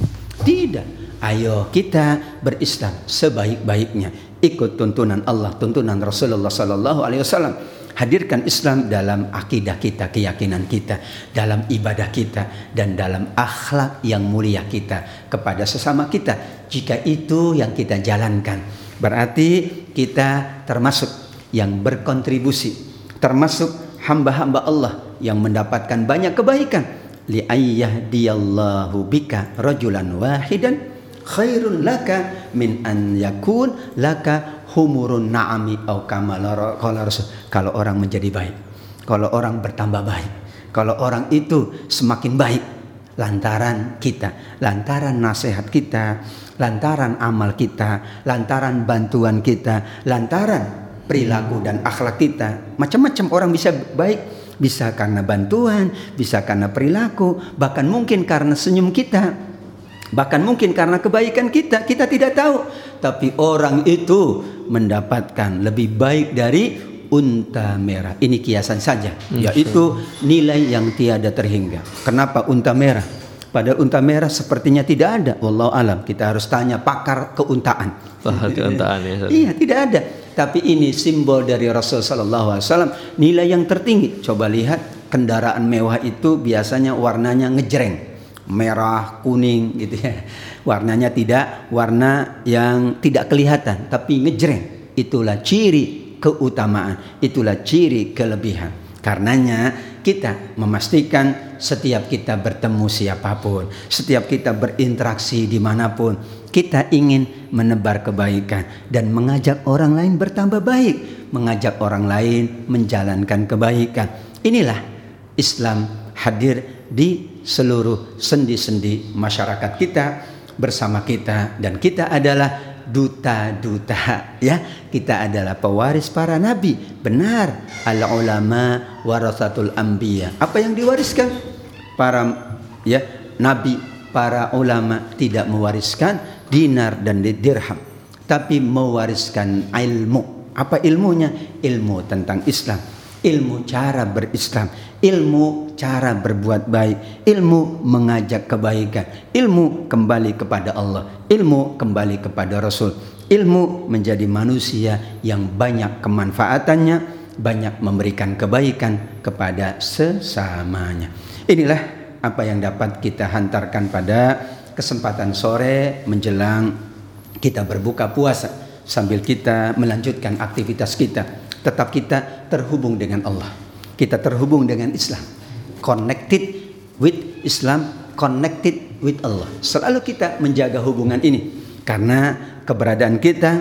Tidak. Ayo kita berislam sebaik-baiknya. Ikut tuntunan Allah, tuntunan Rasulullah sallallahu alaihi wasallam. Hadirkan Islam dalam akidah kita, keyakinan kita, dalam ibadah kita dan dalam akhlak yang mulia kita kepada sesama kita. Jika itu yang kita jalankan, berarti kita termasuk yang berkontribusi, termasuk hamba-hamba Allah yang mendapatkan banyak kebaikan li ayyahdiyallahu bika rajulan wahidan khairun laka min an yakun laka humurun na'ami au kalau orang menjadi baik kalau orang bertambah baik kalau orang itu semakin baik lantaran kita lantaran nasihat kita lantaran amal kita lantaran bantuan kita lantaran perilaku dan akhlak kita. Macam-macam orang bisa baik, bisa karena bantuan, bisa karena perilaku, bahkan mungkin karena senyum kita. Bahkan mungkin karena kebaikan kita, kita tidak tahu. Tapi orang itu mendapatkan lebih baik dari unta merah. Ini kiasan saja, yaitu nilai yang tiada terhingga. Kenapa unta merah? Pada unta merah sepertinya tidak ada. Wallahu alam. Kita harus tanya pakar keuntaan. Pakar keuntaan ya. iya, tidak ada. Tapi ini simbol dari Rasul Sallallahu Alaihi Wasallam nilai yang tertinggi. Coba lihat kendaraan mewah itu biasanya warnanya ngejreng, merah, kuning gitu ya. Warnanya tidak warna yang tidak kelihatan, tapi ngejreng. Itulah ciri keutamaan, itulah ciri kelebihan. Karenanya kita memastikan setiap kita bertemu siapa pun, setiap kita berinteraksi di mana pun, kita ingin menebar kebaikan dan mengajak orang lain bertambah baik, mengajak orang lain menjalankan kebaikan. Inilah Islam hadir di seluruh sendi-sendi masyarakat kita bersama kita dan kita adalah duta-duta ya. Kita adalah pewaris para nabi. Benar al ulama warasatul anbiya. Apa yang diwariskan? Para ya nabi para ulama tidak mewariskan dinar dan dirham tapi mewariskan ilmu. Apa ilmunya? Ilmu tentang Islam ilmu cara berislam. Ilmu cara berbuat baik. Ilmu mengajak kebaikan. Ilmu kembali kepada Allah. Ilmu kembali kepada Rasul. Ilmu menjadi manusia yang banyak kemanfaatannya banyak memberikan kebaikan kepada sesamanya. Inilah apa yang dapat kita hantarkan pada kesempatan sore menjelang kita berbuka puasa sambil kita melanjutkan aktivitas kita tetap kita terhubung dengan Allah. Kita terhubung dengan Islam. Connected with Islam connected with Allah. Selalu kita menjaga hubungan ini. Karena keberadaan kita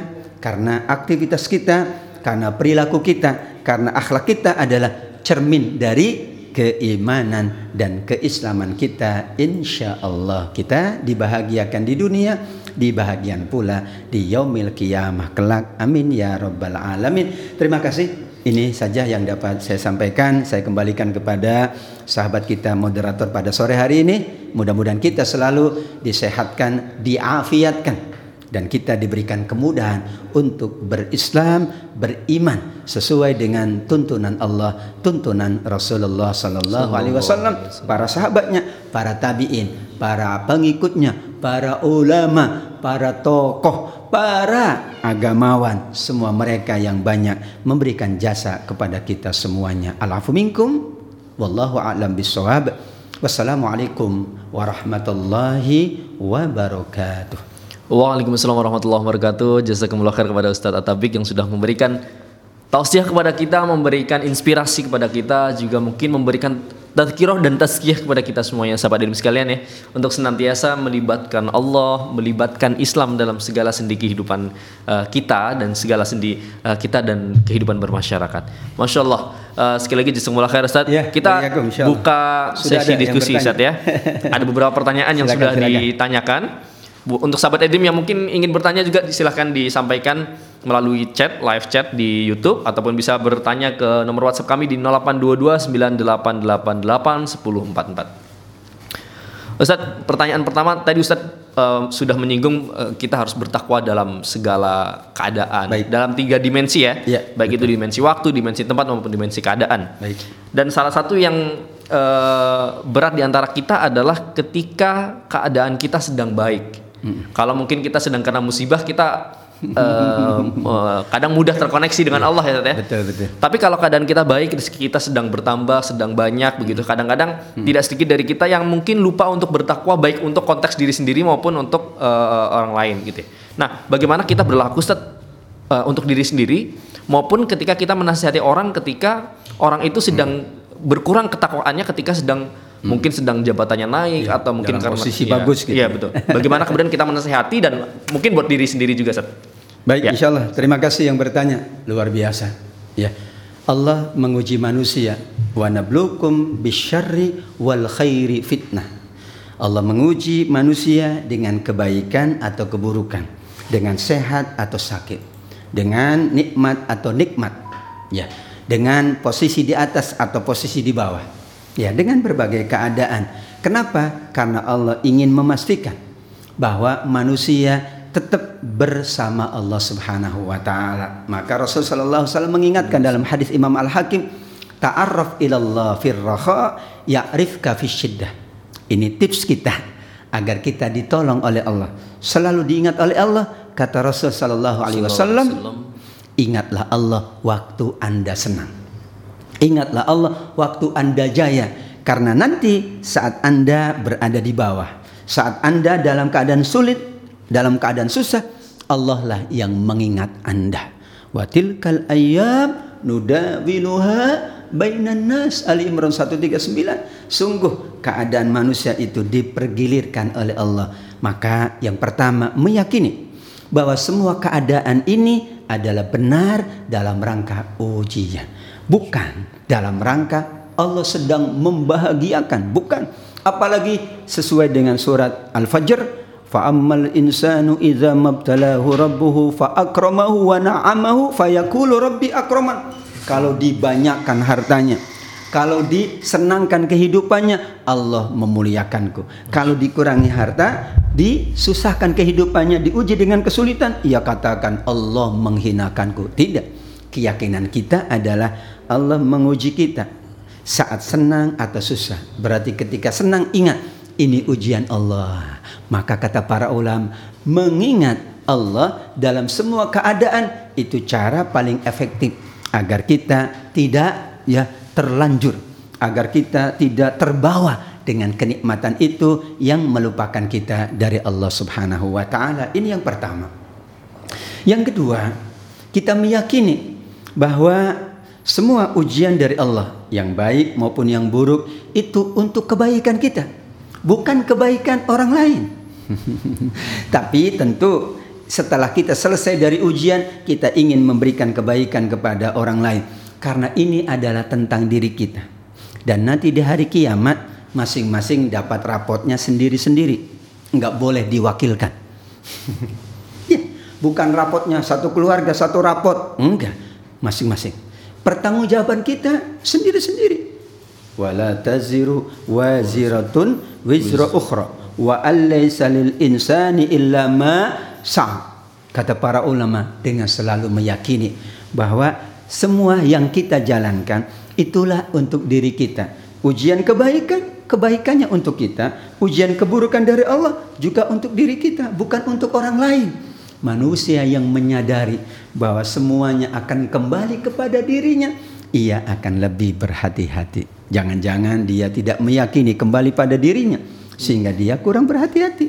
karena aktivitas kita karena perilaku kita karena akhlak kita adalah cermin dari keimanan dan keislaman kita insya Allah kita dibahagiakan di dunia dibahagian pula di yaumil kiamah kelak. Amin ya rabbal alamin. Terima kasih. Ini saja yang dapat saya sampaikan. Saya kembalikan kepada sahabat kita moderator pada sore hari ini. Mudah-mudahan kita selalu disehatkan diafiatkan dan kita diberikan kemudahan untuk berislam, beriman sesuai dengan tuntunan Allah, tuntunan Rasulullah sallallahu alaihi wasallam, para sahabatnya, para tabi'in, para pengikutnya, para ulama, para tokoh, para agamawan, semua mereka yang banyak memberikan jasa kepada kita semuanya. Alafu minkum wallahu a'lam bissawab. Wassalamualaikum warahmatullahi wabarakatuh. Waalaikumsalam warahmatullahi wabarakatuh. Jazakumullah khair kepada Ustadz Atabik yang sudah memberikan tausiah kepada kita, memberikan inspirasi kepada kita, juga mungkin memberikan tazkirah dan tazkiyah kepada kita semuanya sahabat dan sekalian ya untuk senantiasa melibatkan Allah, melibatkan Islam dalam segala sendi kehidupan uh, kita dan segala sendi uh, kita dan kehidupan bermasyarakat. Masya Allah. Uh, sekali lagi jazakumullah khair Ustaz. Ya, kita buka sesi diskusi Ustaz ya. Ada beberapa pertanyaan yang silakan, sudah silakan. ditanyakan. Untuk sahabat Edim yang mungkin ingin bertanya juga silahkan disampaikan melalui chat, live chat di YouTube ataupun bisa bertanya ke nomor WhatsApp kami di 0822 9888 1044. Ustadz, pertanyaan pertama tadi Ustadz uh, sudah menyinggung uh, kita harus bertakwa dalam segala keadaan, Baik. dalam tiga dimensi ya, ya baik betul. itu dimensi waktu, dimensi tempat maupun dimensi keadaan. Baik. Dan salah satu yang eh, berat di antara kita adalah ketika keadaan kita sedang baik. Kalau mungkin kita sedang kena musibah kita eh, kadang mudah terkoneksi dengan Allah ya ya. Betul, betul. Tapi kalau keadaan kita baik, rezeki kita sedang bertambah, sedang banyak begitu. Kadang-kadang tidak sedikit dari kita yang mungkin lupa untuk bertakwa baik untuk konteks diri sendiri maupun untuk eh, orang lain gitu. ya. Nah, bagaimana kita berlaku Ustaz, eh, untuk diri sendiri maupun ketika kita menasihati orang ketika orang itu sedang berkurang ketakwaannya ketika sedang mungkin sedang jabatannya naik atau mungkin karena posisi Iya, bagus gitu. Iya, betul. Bagaimana kemudian kita menasihati dan mungkin buat diri sendiri juga, Ustaz. Baik, Ya. insya Allah. Terima kasih yang bertanya. Luar biasa. Ya. Allah menguji manusia. Wa nablukum bisyarri wal khairi fitnah. Allah menguji manusia dengan kebaikan atau keburukan, dengan sehat atau sakit, dengan nikmat atau nikmat. Ya, dengan posisi di atas atau posisi di bawah. Ya, dengan berbagai keadaan. Kenapa? Karena Allah ingin memastikan bahwa manusia tetap bersama Allah Subhanahu wa taala. Maka Rasul sallallahu alaihi mengingatkan dalam hadis Imam Al-Hakim, ta'arraf ilallah fir raha ya'rifka fis syiddah. Ini tips kita agar kita ditolong oleh Allah. Selalu diingat oleh Allah kata Rasul sallallahu alaihi wasallam, ingatlah Allah waktu Anda senang. Ingatlah Allah waktu Anda jaya. Karena nanti saat Anda berada di bawah, saat Anda dalam keadaan sulit, dalam keadaan susah, Allah lah yang mengingat Anda. Wa tilkal ayyam nudawiluha bainan nas. Ali Imran 139 sungguh keadaan manusia itu dipergilirkan oleh Allah. Maka yang pertama meyakini bahwa semua keadaan ini adalah benar dalam rangka ujian bukan dalam rangka Allah sedang membahagiakan bukan. Apalagi sesuai dengan surat Al-Fajr fa'ammal insanu idza mabtalahu rabbuhu fa'akramahu wa na'amahu fayaqulu rabbi akraman. Kalau dibanyakkan hartanya kalau disenangkan kehidupannya Allah memuliakanku. Kalau dikurangi harta disusahkan kehidupannya diuji dengan kesulitan ia katakan Allah menghinakanku. Tidak. Keyakinan kita adalah Allah menguji kita saat senang atau susah berarti ketika senang ingat ini ujian Allah maka kata para ulama mengingat Allah dalam semua keadaan itu cara paling efektif agar kita tidak ya terlanjur agar kita tidak terbawa dengan kenikmatan itu yang melupakan kita dari Allah Subhanahu wa taala. Ini yang pertama. Yang kedua, kita meyakini bahwa semua ujian dari Allah yang baik maupun yang buruk itu untuk kebaikan kita, bukan kebaikan orang lain. Tapi tentu setelah kita selesai dari ujian, kita ingin memberikan kebaikan kepada orang lain. Karena ini adalah tentang diri kita. Dan nanti di hari kiamat, masing-masing dapat rapotnya sendiri-sendiri. Enggak boleh diwakilkan. ya, bukan rapotnya satu keluarga, satu rapot. Enggak, masing-masing. Pertanggungjawaban kita sendiri-sendiri. Wala taziru waziratun wizra ukhra. Wa allaysa lil insani illa ma sa kata para ulama dengan selalu meyakini bahwa semua yang kita jalankan itulah untuk diri kita. Ujian kebaikan kebaikannya untuk kita. Ujian keburukan dari Allah juga untuk diri kita bukan untuk orang lain manusia yang menyadari bahwa semuanya akan kembali kepada dirinya ia akan lebih berhati-hati jangan-jangan dia tidak meyakini kembali pada dirinya sehingga dia kurang berhati-hati.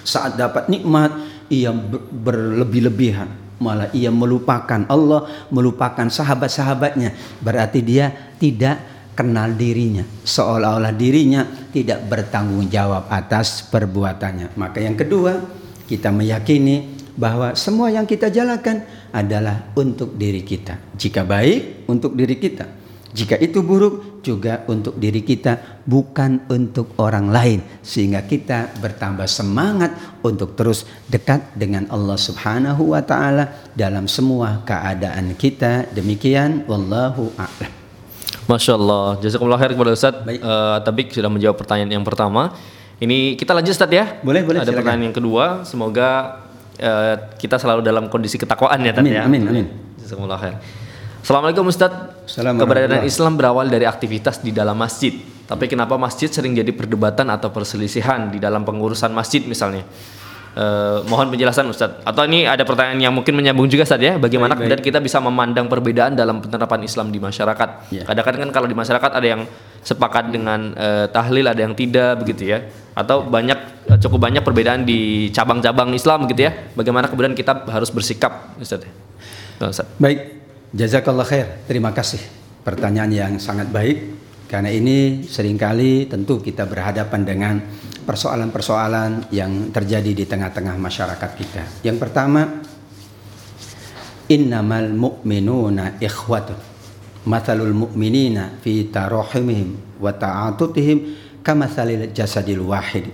Saat dapat nikmat, ia ber- berlebih-lebihan, malah ia melupakan Allah, melupakan sahabat-sahabatnya. Berarti dia tidak kenal dirinya, seolah-olah dirinya tidak bertanggung jawab atas perbuatannya. Maka yang kedua, kita meyakini bahwa semua yang kita jalankan adalah untuk diri kita. Jika baik, untuk diri kita. Jika itu buruk juga untuk diri kita bukan untuk orang lain sehingga kita bertambah semangat untuk terus dekat dengan Allah Subhanahu wa taala dalam semua keadaan kita. Demikian wallahu a'lam. Masya Allah, jazakumullah khair kepada Ustadz Baik. Eh, Tabik sudah menjawab pertanyaan yang pertama. Ini kita lanjut Ustadz ya. Boleh, boleh, Ada silakan. pertanyaan yang kedua. Semoga eh, kita selalu dalam kondisi ketakwaan ya Amin, ya. amin, amin. Jazakumullah khair. Assalamualaikum Ustadz. Assalamualaikum. Keberadaan Islam berawal dari aktivitas di dalam masjid. Tapi kenapa masjid sering jadi perdebatan atau perselisihan di dalam pengurusan masjid misalnya? Eh, mohon penjelasan Ustadz. Atau ini ada pertanyaan yang mungkin menyambung juga Ustadz ya. Bagaimana Baik, kemudian kita bisa memandang perbedaan dalam penerapan Islam di masyarakat? Ya. Kadang-kadang kan kalau di masyarakat ada yang sepakat dengan eh, tahlil, ada yang tidak begitu ya. Atau banyak eh, cukup banyak perbedaan di cabang-cabang Islam begitu ya. Bagaimana kemudian kita harus bersikap Ustadz? Nah, Ustadz. Baik, jazakallah khair. Terima kasih. Pertanyaan yang sangat baik karena ini sering kali tentu kita berhadapan dengan persoalan-persoalan yang terjadi di tengah-tengah masyarakat kita. Yang pertama, innamal mu'minuna ikhwatun. Mathalul mu'minina fi tarahimihim wa ta'atutihim kamathalil jasadil wahid.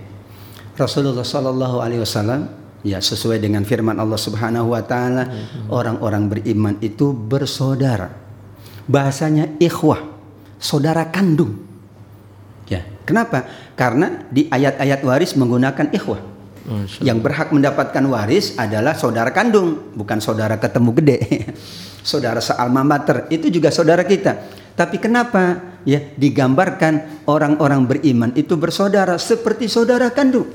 Rasulullah sallallahu alaihi wasallam ya sesuai dengan firman Allah Subhanahu wa taala orang-orang beriman itu bersaudara. Bahasanya ikhwah, saudara kandung. Ya, kenapa? Karena di ayat-ayat waris menggunakan ikhwah. Yang berhak mendapatkan waris adalah saudara kandung, bukan saudara ketemu gede. saudara sealma mater itu juga saudara kita. Tapi kenapa ya digambarkan orang-orang beriman itu bersaudara seperti saudara kandung?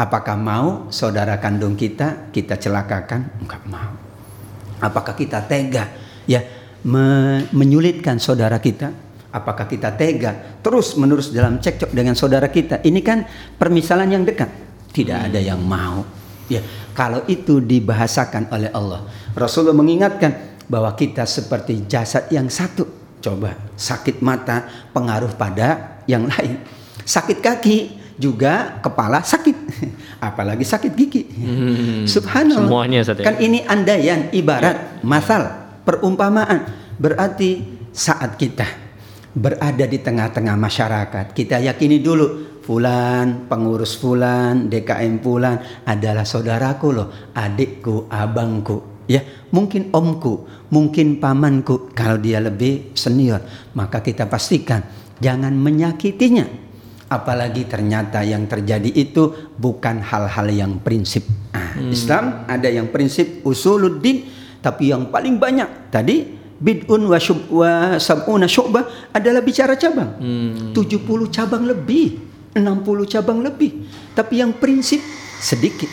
Apakah mau saudara kandung kita kita celakakan? Enggak mau. Apakah kita tega ya me- menyulitkan saudara kita? Apakah kita tega terus menerus dalam cekcok dengan saudara kita? Ini kan permisalan yang dekat. Tidak ada yang mau. Ya, kalau itu dibahasakan oleh Allah, Rasulullah mengingatkan bahwa kita seperti jasad yang satu. Coba sakit mata pengaruh pada yang lain. Sakit kaki juga kepala sakit. Apalagi sakit gigi. Hmm, Subhanallah. semuanya, Ustaz, ya. Kan ini andaian ibarat masal perumpamaan berarti saat kita berada di tengah-tengah masyarakat kita yakini dulu fulan pengurus fulan DKM fulan adalah saudaraku loh adikku abangku ya mungkin omku mungkin pamanku. Kalau dia lebih senior maka kita pastikan jangan menyakitinya. Apalagi ternyata yang terjadi itu bukan hal-hal yang prinsip. Ah, Islam ada yang prinsip usuluddin tapi yang paling banyak tadi bid'un wa, syub, wa sab'una syu'bah adalah bicara cabang. 70 cabang lebih 60 cabang lebih. Tapi yang prinsip sedikit.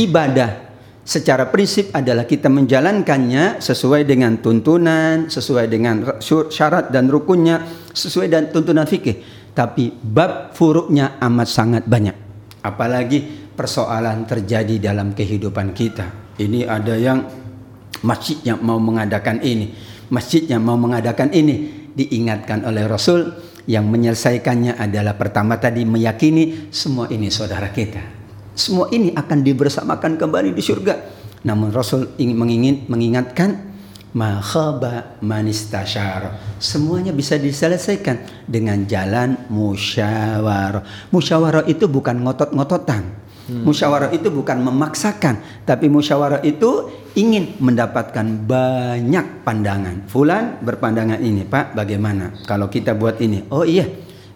Ibadah secara prinsip adalah kita menjalankannya sesuai dengan tuntunan, sesuai dengan syarat dan rukunnya, sesuai dengan tuntunan fikih. Tapi bab furuknya amat sangat banyak. Apalagi persoalan terjadi dalam kehidupan kita. Ini ada yang masjid yang mau mengadakan ini, masjid yang mau mengadakan ini diingatkan oleh Rasul yang menyelesaikannya adalah pertama tadi meyakini semua ini saudara kita. Semua ini akan dibersamakan kembali di surga. Namun Rasul ingin mengingin, mengingatkan ma khaba manistasyara. Semuanya bisa diselesaikan dengan jalan musyawarah. Musyawarah itu bukan ngotot-ngototan. Musyawarah itu bukan memaksakan, tapi musyawarah itu ingin mendapatkan banyak pandangan. Fulan berpandangan ini, Pak, bagaimana? Kalau kita buat ini, oh iya,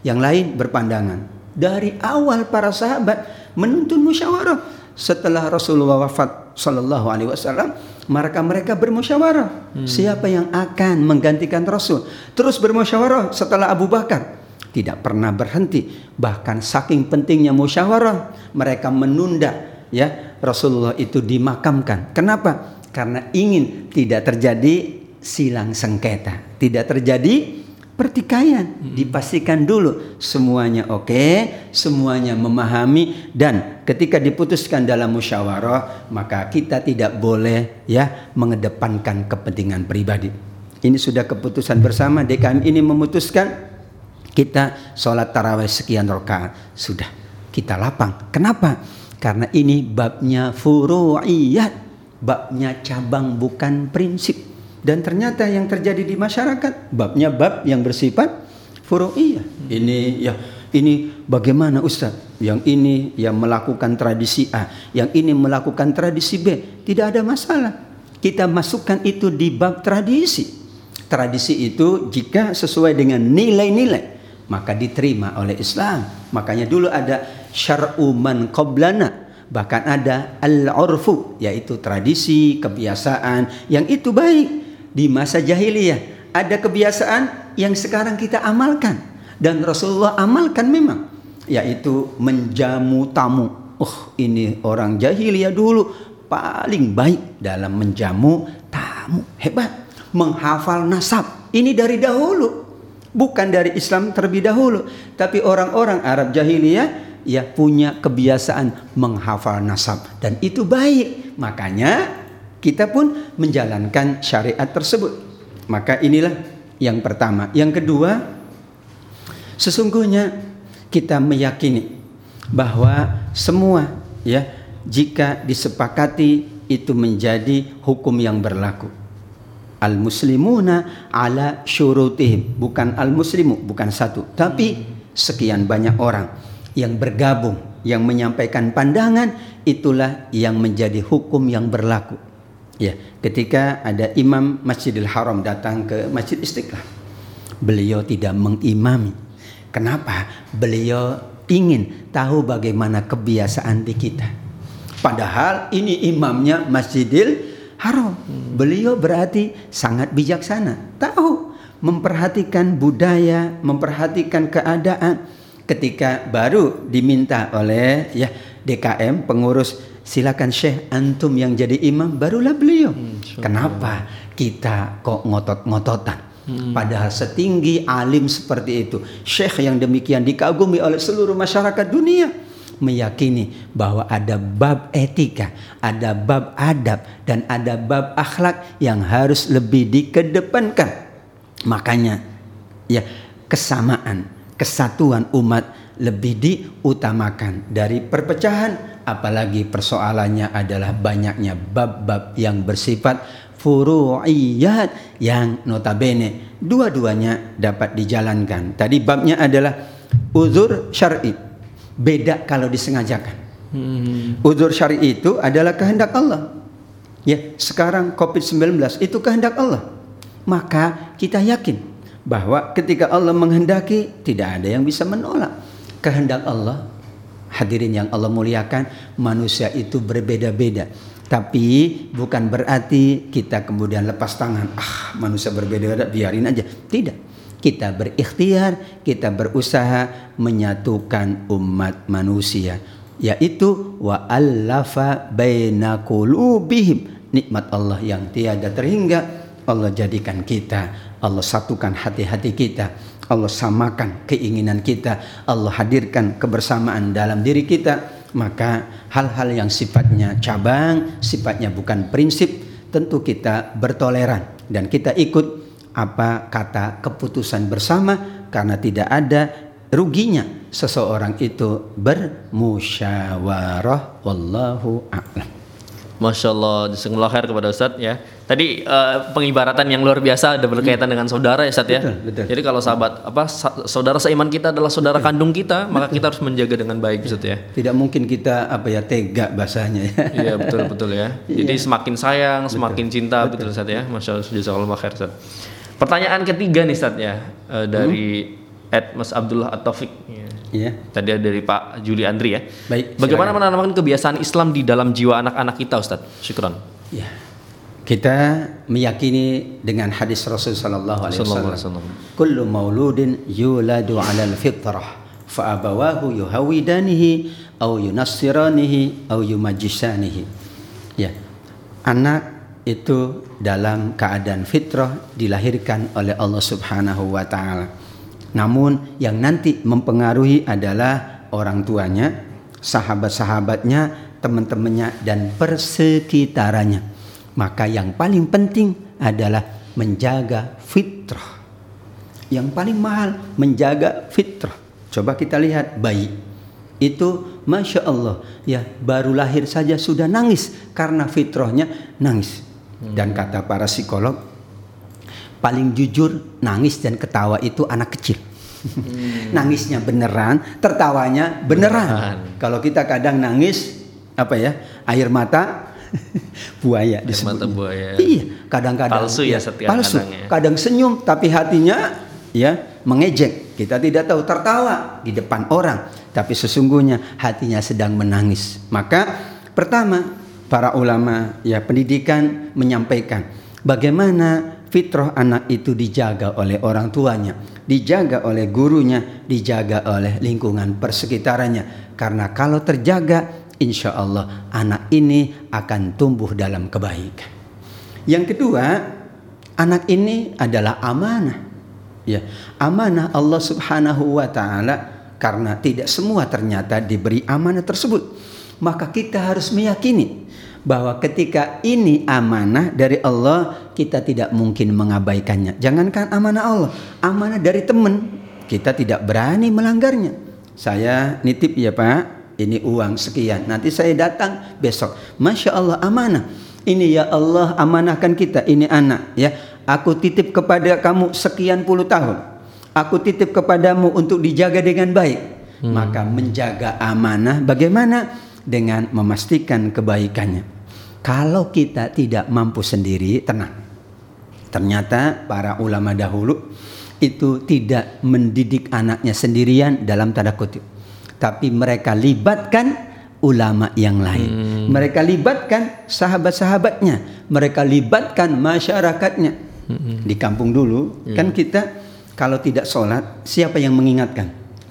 yang lain berpandangan. Dari awal para sahabat menuntun musyawarah. Setelah Rasulullah wafat sallallahu alaihi wasallam, maka mereka bermusyawarah. Siapa yang akan menggantikan Rasul? Terus bermusyawarah setelah Abu Bakar. Tidak pernah berhenti. Bahkan saking pentingnya musyawarah, mereka menunda ya Rasulullah itu dimakamkan. Kenapa? Karena ingin tidak terjadi silang sengketa, tidak terjadi pertikaian. Dipastikan dulu semuanya oke, semuanya memahami dan ketika diputuskan dalam musyawarah, maka kita tidak boleh ya mengedepankan kepentingan pribadi. Ini sudah keputusan bersama DKM ini memutuskan kita sholat taraweh sekian rakaat sudah kita lapang. Kenapa? Karena ini babnya furu'iyat, babnya cabang bukan prinsip. Dan ternyata yang terjadi di masyarakat babnya bab yang bersifat furu'iyah. Ini ya ini bagaimana Ustaz? Yang ini yang melakukan tradisi A, yang ini melakukan tradisi B, tidak ada masalah. Kita masukkan itu di bab tradisi. Tradisi itu jika sesuai dengan nilai-nilai maka diterima oleh Islam. Makanya dulu ada syar'u man qablana, bahkan ada al-urfu yaitu tradisi, kebiasaan yang itu baik. Di masa jahiliyah ada kebiasaan yang sekarang kita amalkan dan Rasulullah amalkan memang yaitu menjamu tamu. Oh, ini orang jahiliyah dulu paling baik dalam menjamu tamu. Hebat. Menghafal nasab. Ini dari dahulu. Bukan dari Islam terlebih dahulu, tapi orang-orang Arab jahiliyah ya punya kebiasaan menghafal nasab dan itu baik. Makanya kita pun menjalankan syariat tersebut. Maka inilah yang pertama. Yang kedua, sesungguhnya kita meyakini bahwa semua ya jika disepakati itu menjadi hukum yang berlaku al muslimuna ala syurutihim bukan al muslimu bukan satu tapi sekian banyak orang yang bergabung yang menyampaikan pandangan itulah yang menjadi hukum yang berlaku ya ketika ada imam Masjidil Haram datang ke Masjid Istiqlal beliau tidak mengimami kenapa beliau ingin tahu bagaimana kebiasaan di kita padahal ini imamnya Masjidil haram. Beliau berarti sangat bijaksana, tahu memperhatikan budaya, memperhatikan keadaan. Ketika baru diminta oleh ya DKM pengurus silakan Syekh antum yang jadi imam barulah beliau. Hmm, Kenapa kita kok ngotot-ngototan? Hmm. Padahal setinggi alim seperti itu, Syekh yang demikian dikagumi oleh seluruh masyarakat dunia meyakini bahwa ada bab etika, ada bab adab, dan ada bab akhlak yang harus lebih dikedepankan. Makanya, ya, kesamaan, kesatuan umat lebih diutamakan dari perpecahan, apalagi persoalannya adalah banyaknya bab-bab yang bersifat furu'iyat yang notabene dua-duanya dapat dijalankan. Tadi babnya adalah uzur syar'i Beda kalau disengajakan. Hmm. Udur syari itu adalah kehendak Allah. Ya, sekarang COVID-19 itu kehendak Allah. Maka kita yakin bahwa ketika Allah menghendaki tidak ada yang bisa menolak kehendak Allah. Hadirin yang Allah muliakan, manusia itu berbeda-beda. Tapi bukan berarti kita kemudian lepas tangan. Ah, manusia berbeda-beda biarin aja. Tidak kita berikhtiar, kita berusaha menyatukan umat manusia yaitu wa allafa baina qulubihim nikmat Allah yang tiada terhingga Allah jadikan kita Allah satukan hati-hati kita Allah samakan keinginan kita Allah hadirkan kebersamaan dalam diri kita maka hal-hal yang sifatnya cabang sifatnya bukan prinsip tentu kita bertoleran dan kita ikut apa kata keputusan bersama karena tidak ada ruginya seseorang itu bermusyawarah wallahu a'lam. Masya Allah, jazakumullah khair kepada Ustadz ya. Tadi uh, pengibaratan yang luar biasa ada berkaitan hmm. dengan saudara ya Ustadz ya. Betul, betul. Jadi kalau sahabat apa saudara seiman kita adalah saudara betul. kandung kita, betul. maka kita harus menjaga dengan baik Ustadz ya. Tidak mungkin kita apa ya tega bahasanya ya. Iya betul betul ya. Jadi iya. semakin sayang, betul. semakin cinta betul, betul Ustadz ya. Masya Allah, khair Ustadz. Pertanyaan ketiga nih Ustaz ya uh, dari hmm. Ed Mas Abdullah At-Taufik. Ya. Yeah. Tadi dari Pak Juli Andri ya. Baik. Bagaimana silakan. menanamkan kebiasaan Islam di dalam jiwa anak-anak kita Ustaz? Syukron. Ya. Kita meyakini dengan hadis Rasul sallallahu alaihi wasallam. Kullu mauludin yuladu 'ala al-fitrah fa abawahu yuhawidanihi aw yunassiranihi aw yumajjisanihi. Ya. Anak itu dalam keadaan fitrah dilahirkan oleh Allah Subhanahu wa taala. Namun yang nanti mempengaruhi adalah orang tuanya, sahabat-sahabatnya, teman-temannya dan persekitarannya. Maka yang paling penting adalah menjaga fitrah. Yang paling mahal menjaga fitrah. Coba kita lihat bayi itu masya Allah ya baru lahir saja sudah nangis karena fitrahnya nangis dan kata para psikolog, paling jujur nangis dan ketawa itu anak kecil. Hmm. Nangisnya beneran, tertawanya beneran. beneran. Kalau kita kadang nangis apa ya, air mata buaya air mata buaya. Iya, kadang-kadang palsu ya, ya setiap palsu. Kadang, ya. kadang senyum tapi hatinya ya mengejek. Kita tidak tahu tertawa di depan orang, tapi sesungguhnya hatinya sedang menangis. Maka pertama para ulama ya pendidikan menyampaikan bagaimana fitrah anak itu dijaga oleh orang tuanya, dijaga oleh gurunya, dijaga oleh lingkungan persekitarannya. Karena kalau terjaga, insya Allah anak ini akan tumbuh dalam kebaikan. Yang kedua, anak ini adalah amanah. Ya, amanah Allah Subhanahu wa taala karena tidak semua ternyata diberi amanah tersebut. Maka kita harus meyakini bahwa ketika ini amanah dari Allah, kita tidak mungkin mengabaikannya. Jangankan amanah Allah, amanah dari teman, kita tidak berani melanggarnya. Saya nitip ya Pak, ini uang sekian. Nanti saya datang besok. Masya Allah amanah. Ini ya Allah amanahkan kita, ini anak ya Aku titip kepada kamu sekian puluh tahun. Aku titip kepadamu untuk dijaga dengan baik. Hmm. Maka menjaga amanah bagaimana? Dengan memastikan kebaikannya. Kalau kita tidak mampu sendiri, tenang. Ternyata para ulama dahulu itu tidak mendidik anaknya sendirian dalam tanda kutip. Tapi mereka libatkan ulama yang lain. Hmm. Mereka libatkan sahabat-sahabatnya, mereka libatkan masyarakatnya di kampung dulu hmm. kan kita kalau tidak sholat siapa yang mengingatkan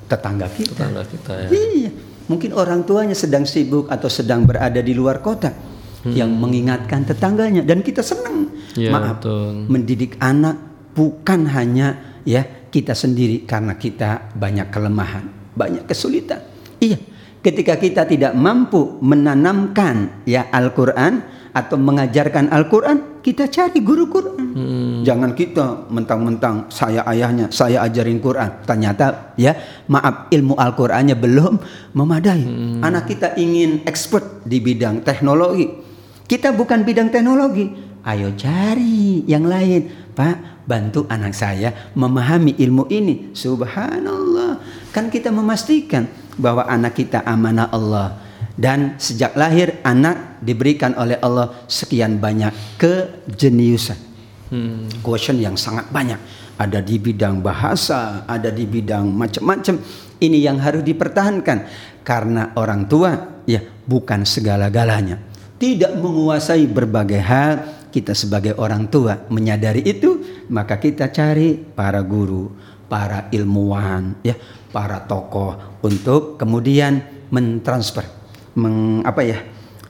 tetangga kita tetangga kita ya. iya mungkin orang tuanya sedang sibuk atau sedang berada di luar kota hmm. yang mengingatkan tetangganya dan kita senang ya, maaf betul. mendidik anak bukan hanya ya kita sendiri karena kita banyak kelemahan banyak kesulitan iya ketika kita tidak mampu menanamkan ya Al-Qur'an atau mengajarkan Al-Quran, kita cari guru Quran. Hmm. Jangan kita mentang-mentang saya ayahnya, saya ajarin Quran. Ternyata ya, maaf ilmu Al-Qurannya belum memadai. Hmm. Anak kita ingin expert di bidang teknologi. Kita bukan bidang teknologi. Ayo cari yang lain. Pak, bantu anak saya memahami ilmu ini. Subhanallah. Kan kita memastikan bahwa anak kita amanah Allah dan sejak lahir anak diberikan oleh Allah sekian banyak kejeniusan. Hmm. Quotient yang sangat banyak. Ada di bidang bahasa, ada di bidang macam-macam. Ini yang harus dipertahankan karena orang tua ya bukan segala-galanya. Tidak menguasai berbagai hal, kita sebagai orang tua menyadari itu, maka kita cari para guru, para ilmuwan, ya, para tokoh untuk kemudian mentransfer meng, apa ya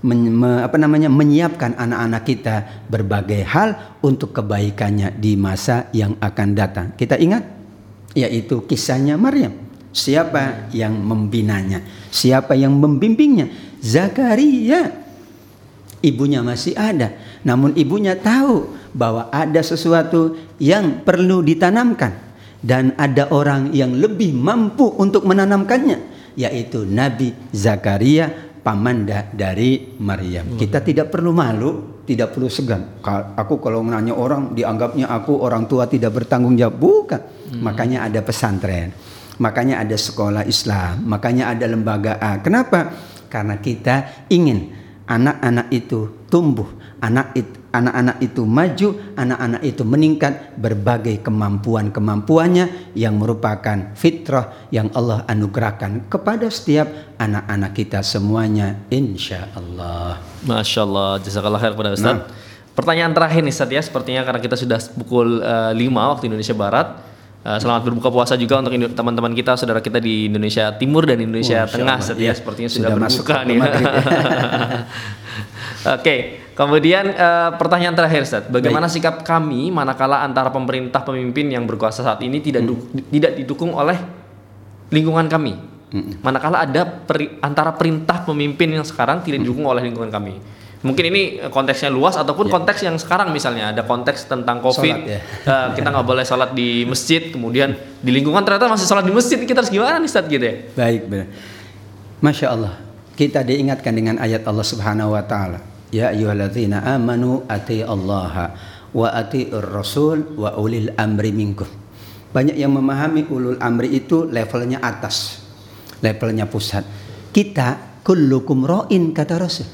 men, me, apa namanya menyiapkan anak-anak kita berbagai hal untuk kebaikannya di masa yang akan datang. Kita ingat yaitu kisahnya Maryam. Siapa yang membinanya? Siapa yang membimbingnya? Zakaria. Ibunya masih ada, namun ibunya tahu bahwa ada sesuatu yang perlu ditanamkan dan ada orang yang lebih mampu untuk menanamkannya yaitu Nabi Zakaria pamanda dari Maryam. Hmm. Kita tidak perlu malu, tidak perlu segan. Aku kalau nanya orang dianggapnya aku orang tua tidak bertanggung jawab. Bukan. Hmm. Makanya ada pesantren. Makanya ada sekolah Islam, makanya ada lembaga A. Kenapa? Karena kita ingin anak-anak itu tumbuh, anak itu anak-anak itu maju, anak-anak itu meningkat berbagai kemampuan-kemampuannya yang merupakan fitrah yang Allah anugerahkan kepada setiap anak-anak kita semuanya insya Allah. Masya Allah, jazakallah khair kepada Ustaz. Nah. Pertanyaan terakhir nih Ustaz ya, sepertinya karena kita sudah pukul uh, eh, 5 waktu Indonesia Barat. Uh, selamat berbuka puasa juga untuk teman-teman kita, saudara kita di Indonesia Timur dan Indonesia oh, Tengah. Ustaz ya, sepertinya sudah, sudah berbuka nih. Oke, okay. Kemudian uh, pertanyaan terakhir, Ustaz. Bagaimana Baik. sikap kami manakala antara pemerintah pemimpin yang berkuasa saat ini tidak hmm. tidak didukung oleh lingkungan kami? Hmm. Manakala ada peri, antara perintah pemimpin yang sekarang tidak didukung hmm. oleh lingkungan kami. Mungkin ini konteksnya luas ataupun ya. konteks yang sekarang misalnya ada konteks tentang COVID, sholat, ya. uh, kita nggak boleh sholat di masjid, kemudian di lingkungan ternyata masih sholat di masjid, kita harus gimana nih Ustaz gitu ya? Baik, benar. Masya Allah, kita diingatkan dengan ayat Allah Subhanahu Wa Taala Ya ayyuhalladzina amanu ati Allah wa ati rasul wa ulil amri minkum. Banyak yang memahami ulul amri itu levelnya atas, levelnya pusat. Kita kullukum ra'in kata Rasul.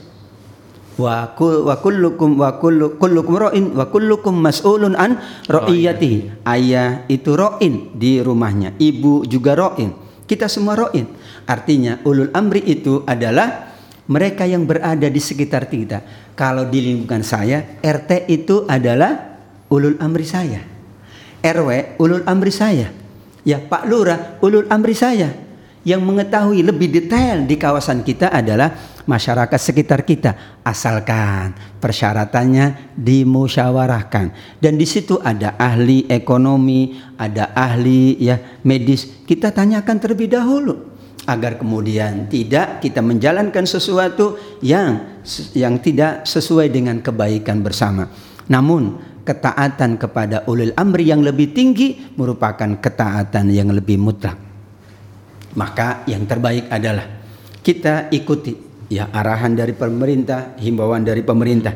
Wa kul wa kullukum wa kullu, kullukum ra'in wa kullukum mas'ulun an ra'iyati. Ayah itu ra'in di rumahnya, ibu juga ra'in. Kita semua ra'in. Artinya ulul amri itu adalah mereka yang berada di sekitar kita. Kalau di lingkungan saya, RT itu adalah ulul amri saya. RW ulul amri saya. Ya Pak Lurah ulul amri saya. Yang mengetahui lebih detail di kawasan kita adalah masyarakat sekitar kita. Asalkan persyaratannya dimusyawarahkan. Dan di situ ada ahli ekonomi, ada ahli ya medis. Kita tanyakan terlebih dahulu agar kemudian tidak kita menjalankan sesuatu yang yang tidak sesuai dengan kebaikan bersama. Namun ketaatan kepada ulil amri yang lebih tinggi merupakan ketaatan yang lebih mutlak. Maka yang terbaik adalah kita ikuti ya arahan dari pemerintah, himbauan dari pemerintah.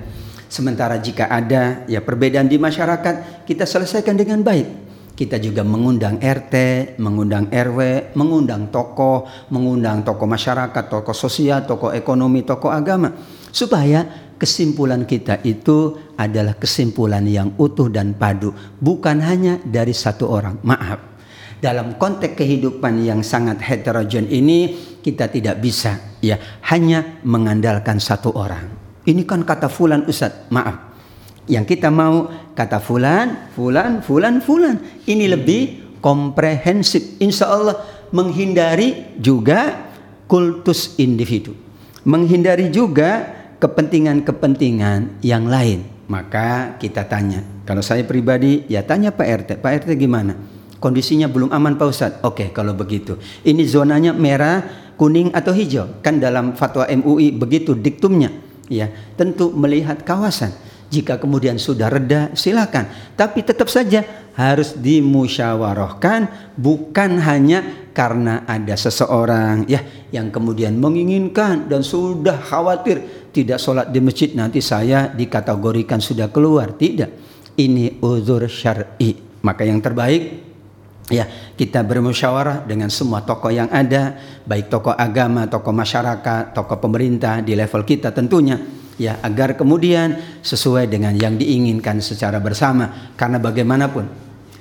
Sementara jika ada ya perbedaan di masyarakat, kita selesaikan dengan baik kita juga mengundang RT, mengundang RW, mengundang tokoh, mengundang tokoh masyarakat, tokoh sosial, tokoh ekonomi, tokoh agama supaya kesimpulan kita itu adalah kesimpulan yang utuh dan padu, bukan hanya dari satu orang. Maaf. Dalam konteks kehidupan yang sangat heterogen ini kita tidak bisa ya hanya mengandalkan satu orang. Ini kan kata fulan Ustaz, maaf yang kita mau kata fulan, fulan, fulan, fulan. Ini lebih komprehensif. Insya Allah menghindari juga kultus individu. Menghindari juga kepentingan-kepentingan yang lain. Maka kita tanya. Kalau saya pribadi ya tanya Pak RT. Pak RT gimana? Kondisinya belum aman Pak Ustadz. Oke kalau begitu. Ini zonanya merah, kuning atau hijau. Kan dalam fatwa MUI begitu diktumnya. Ya, tentu melihat kawasan jika kemudian sudah reda, silakan. Tapi tetap saja harus dimusyawarahkan bukan hanya karena ada seseorang ya yang kemudian menginginkan dan sudah khawatir tidak sholat di masjid nanti saya dikategorikan sudah keluar. Tidak. Ini uzur syar'i. Maka yang terbaik ya kita bermusyawarah dengan semua tokoh yang ada baik tokoh agama tokoh masyarakat tokoh pemerintah di level kita tentunya ya agar kemudian sesuai dengan yang diinginkan secara bersama. Karena bagaimanapun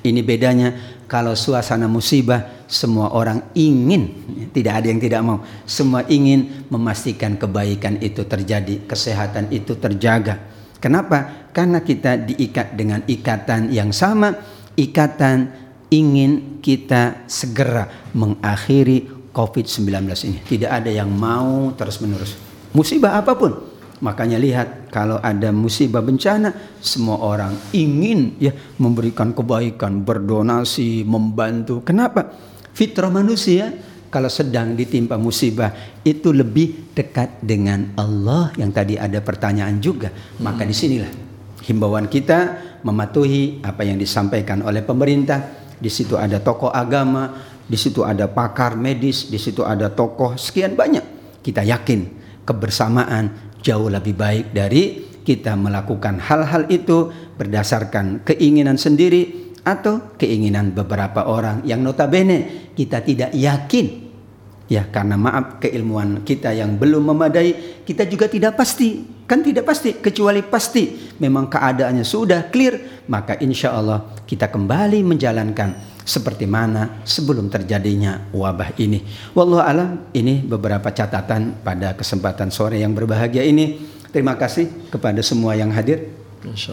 ini bedanya kalau suasana musibah semua orang ingin tidak ada yang tidak mau. Semua ingin memastikan kebaikan itu terjadi kesehatan itu terjaga. Kenapa? Karena kita diikat dengan ikatan yang sama ikatan ingin kita segera mengakhiri COVID-19 ini. Tidak ada yang mau terus menerus musibah apa pun Makanya lihat kalau ada musibah bencana semua orang ingin ya memberikan kebaikan, berdonasi, membantu. Kenapa? Fitrah manusia kalau sedang ditimpa musibah itu lebih dekat dengan Allah yang tadi ada pertanyaan juga. Maka hmm. di sinilah himbauan kita mematuhi apa yang disampaikan oleh pemerintah. Di situ ada tokoh agama, di situ ada pakar medis, di situ ada tokoh sekian banyak. Kita yakin kebersamaan jauh lebih baik dari kita melakukan hal-hal itu berdasarkan keinginan sendiri atau keinginan beberapa orang yang notabene kita tidak yakin. Ya karena maaf keilmuan kita yang belum memadai kita juga tidak pasti. Kan tidak pasti kecuali pasti. Memang keadaannya sudah clear maka insya Allah kita kembali menjalankan seperti mana sebelum terjadinya wabah ini. Wallahu alam ini beberapa catatan pada kesempatan sore yang berbahagia ini. Terima kasih kepada semua yang hadir.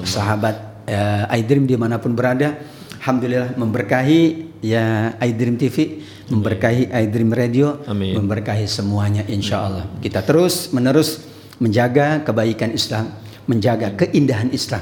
Sahabat uh, iDream di mana pun berada. Alhamdulillah memberkahi ya iDream TV, memberkahi iDream Radio, Amin. memberkahi semuanya insya Allah. Kita terus menerus menjaga kebaikan Islam, menjaga keindahan Islam,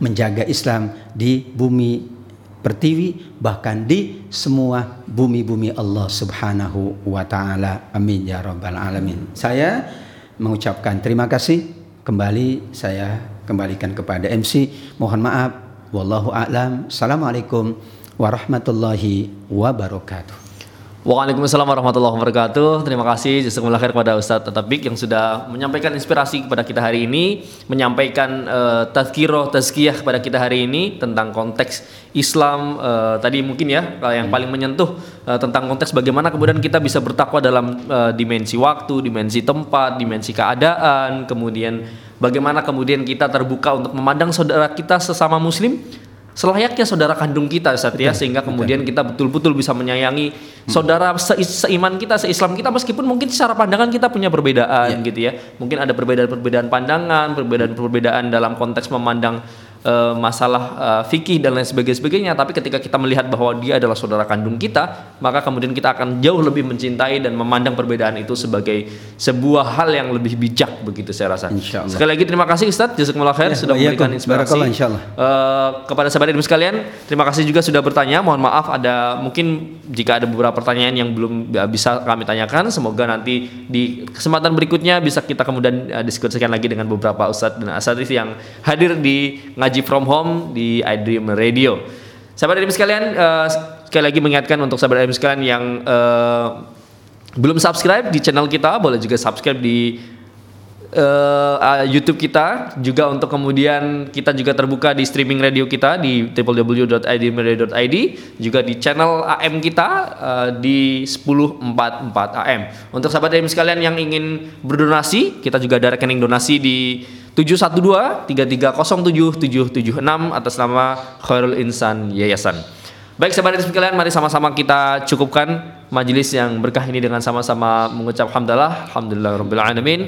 menjaga Islam di bumi pertiwi bahkan di semua bumi-bumi Allah Subhanahu wa taala. Amin ya rabbal alamin. Saya mengucapkan terima kasih kembali saya kembalikan kepada MC. Mohon maaf. Wallahu a'lam. Assalamualaikum warahmatullahi wabarakatuh. Waalaikumsalam warahmatullahi wabarakatuh. Terima kasih. Jazakumullah khair kepada Ustadz Tatabik yang sudah menyampaikan inspirasi kepada kita hari ini, menyampaikan uh, tazkiroh, tazkiyah kepada kita hari ini tentang konteks Islam. Uh, tadi mungkin ya yang paling menyentuh uh, tentang konteks bagaimana kemudian kita bisa bertakwa dalam uh, dimensi waktu, dimensi tempat, dimensi keadaan, kemudian bagaimana kemudian kita terbuka untuk memandang saudara kita sesama muslim selayaknya saudara kandung kita saat ya sehingga kemudian kita betul-betul bisa menyayangi hmm. saudara se seiman kita seislam kita meskipun mungkin secara pandangan kita punya perbedaan yeah. gitu ya mungkin ada perbedaan-perbedaan pandangan perbedaan-perbedaan dalam konteks memandang uh, masalah uh, fikih dan lain sebagainya tapi ketika kita melihat bahwa dia adalah saudara kandung kita maka kemudian kita akan jauh lebih mencintai dan memandang perbedaan itu sebagai sebuah hal yang lebih bijak begitu saya rasa. Sekali lagi terima kasih Ustadz. Jazakumullah khair Ya, sudah wa memberikan inspirasi. Uh, kepada sahabat ilmu sekalian. Terima kasih juga sudah bertanya. Mohon maaf ada mungkin jika ada beberapa pertanyaan yang belum bisa kami tanyakan semoga nanti di kesempatan berikutnya bisa kita kemudian uh, diskusikan lagi dengan beberapa ustadz dan asatidz yang hadir di ngaji from home di iDream Radio sahabat ilmu sekalian uh, sekali lagi mengingatkan untuk sahabat ilmu sekalian yang uh, belum subscribe di channel kita boleh juga subscribe di uh, YouTube kita juga untuk kemudian kita juga terbuka di streaming radio kita di www.idmradio.id juga di channel AM kita uh, di 1044 AM. Untuk sahabat AM sekalian yang ingin berdonasi, kita juga ada rekening donasi di 712 3307 776 atas nama Khairul Insan Yayasan. Baik sahabat FM sekalian, mari sama-sama kita cukupkan majelis yang berkah ini dengan sama-sama mengucap hamdalah, alhamdulillah rabbil alamin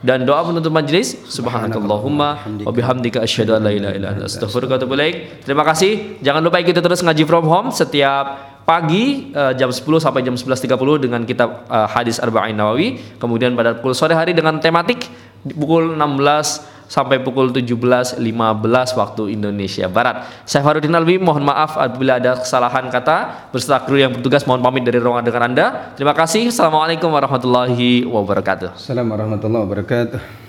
dan doa penutup majelis subhanakallahumma wa bihamdika asyhadu an la ilaha illa anta astaghfiruka wa. Terima kasih. Jangan lupa ikuti terus ngaji from home setiap pagi uh, jam 10 sampai jam 11.30 dengan kitab uh, hadis Arba'in Nawawi. Kemudian pada pukul sore hari dengan tematik pukul 16 sampai pukul 17.15 waktu Indonesia Barat. Saya Farudin Alwi, mohon maaf apabila ada kesalahan kata. Berserta kru yang bertugas mohon pamit dari ruangan dengan Anda. Terima kasih. Assalamualaikum warahmatullahi wabarakatuh. Assalamualaikum warahmatullahi wabarakatuh.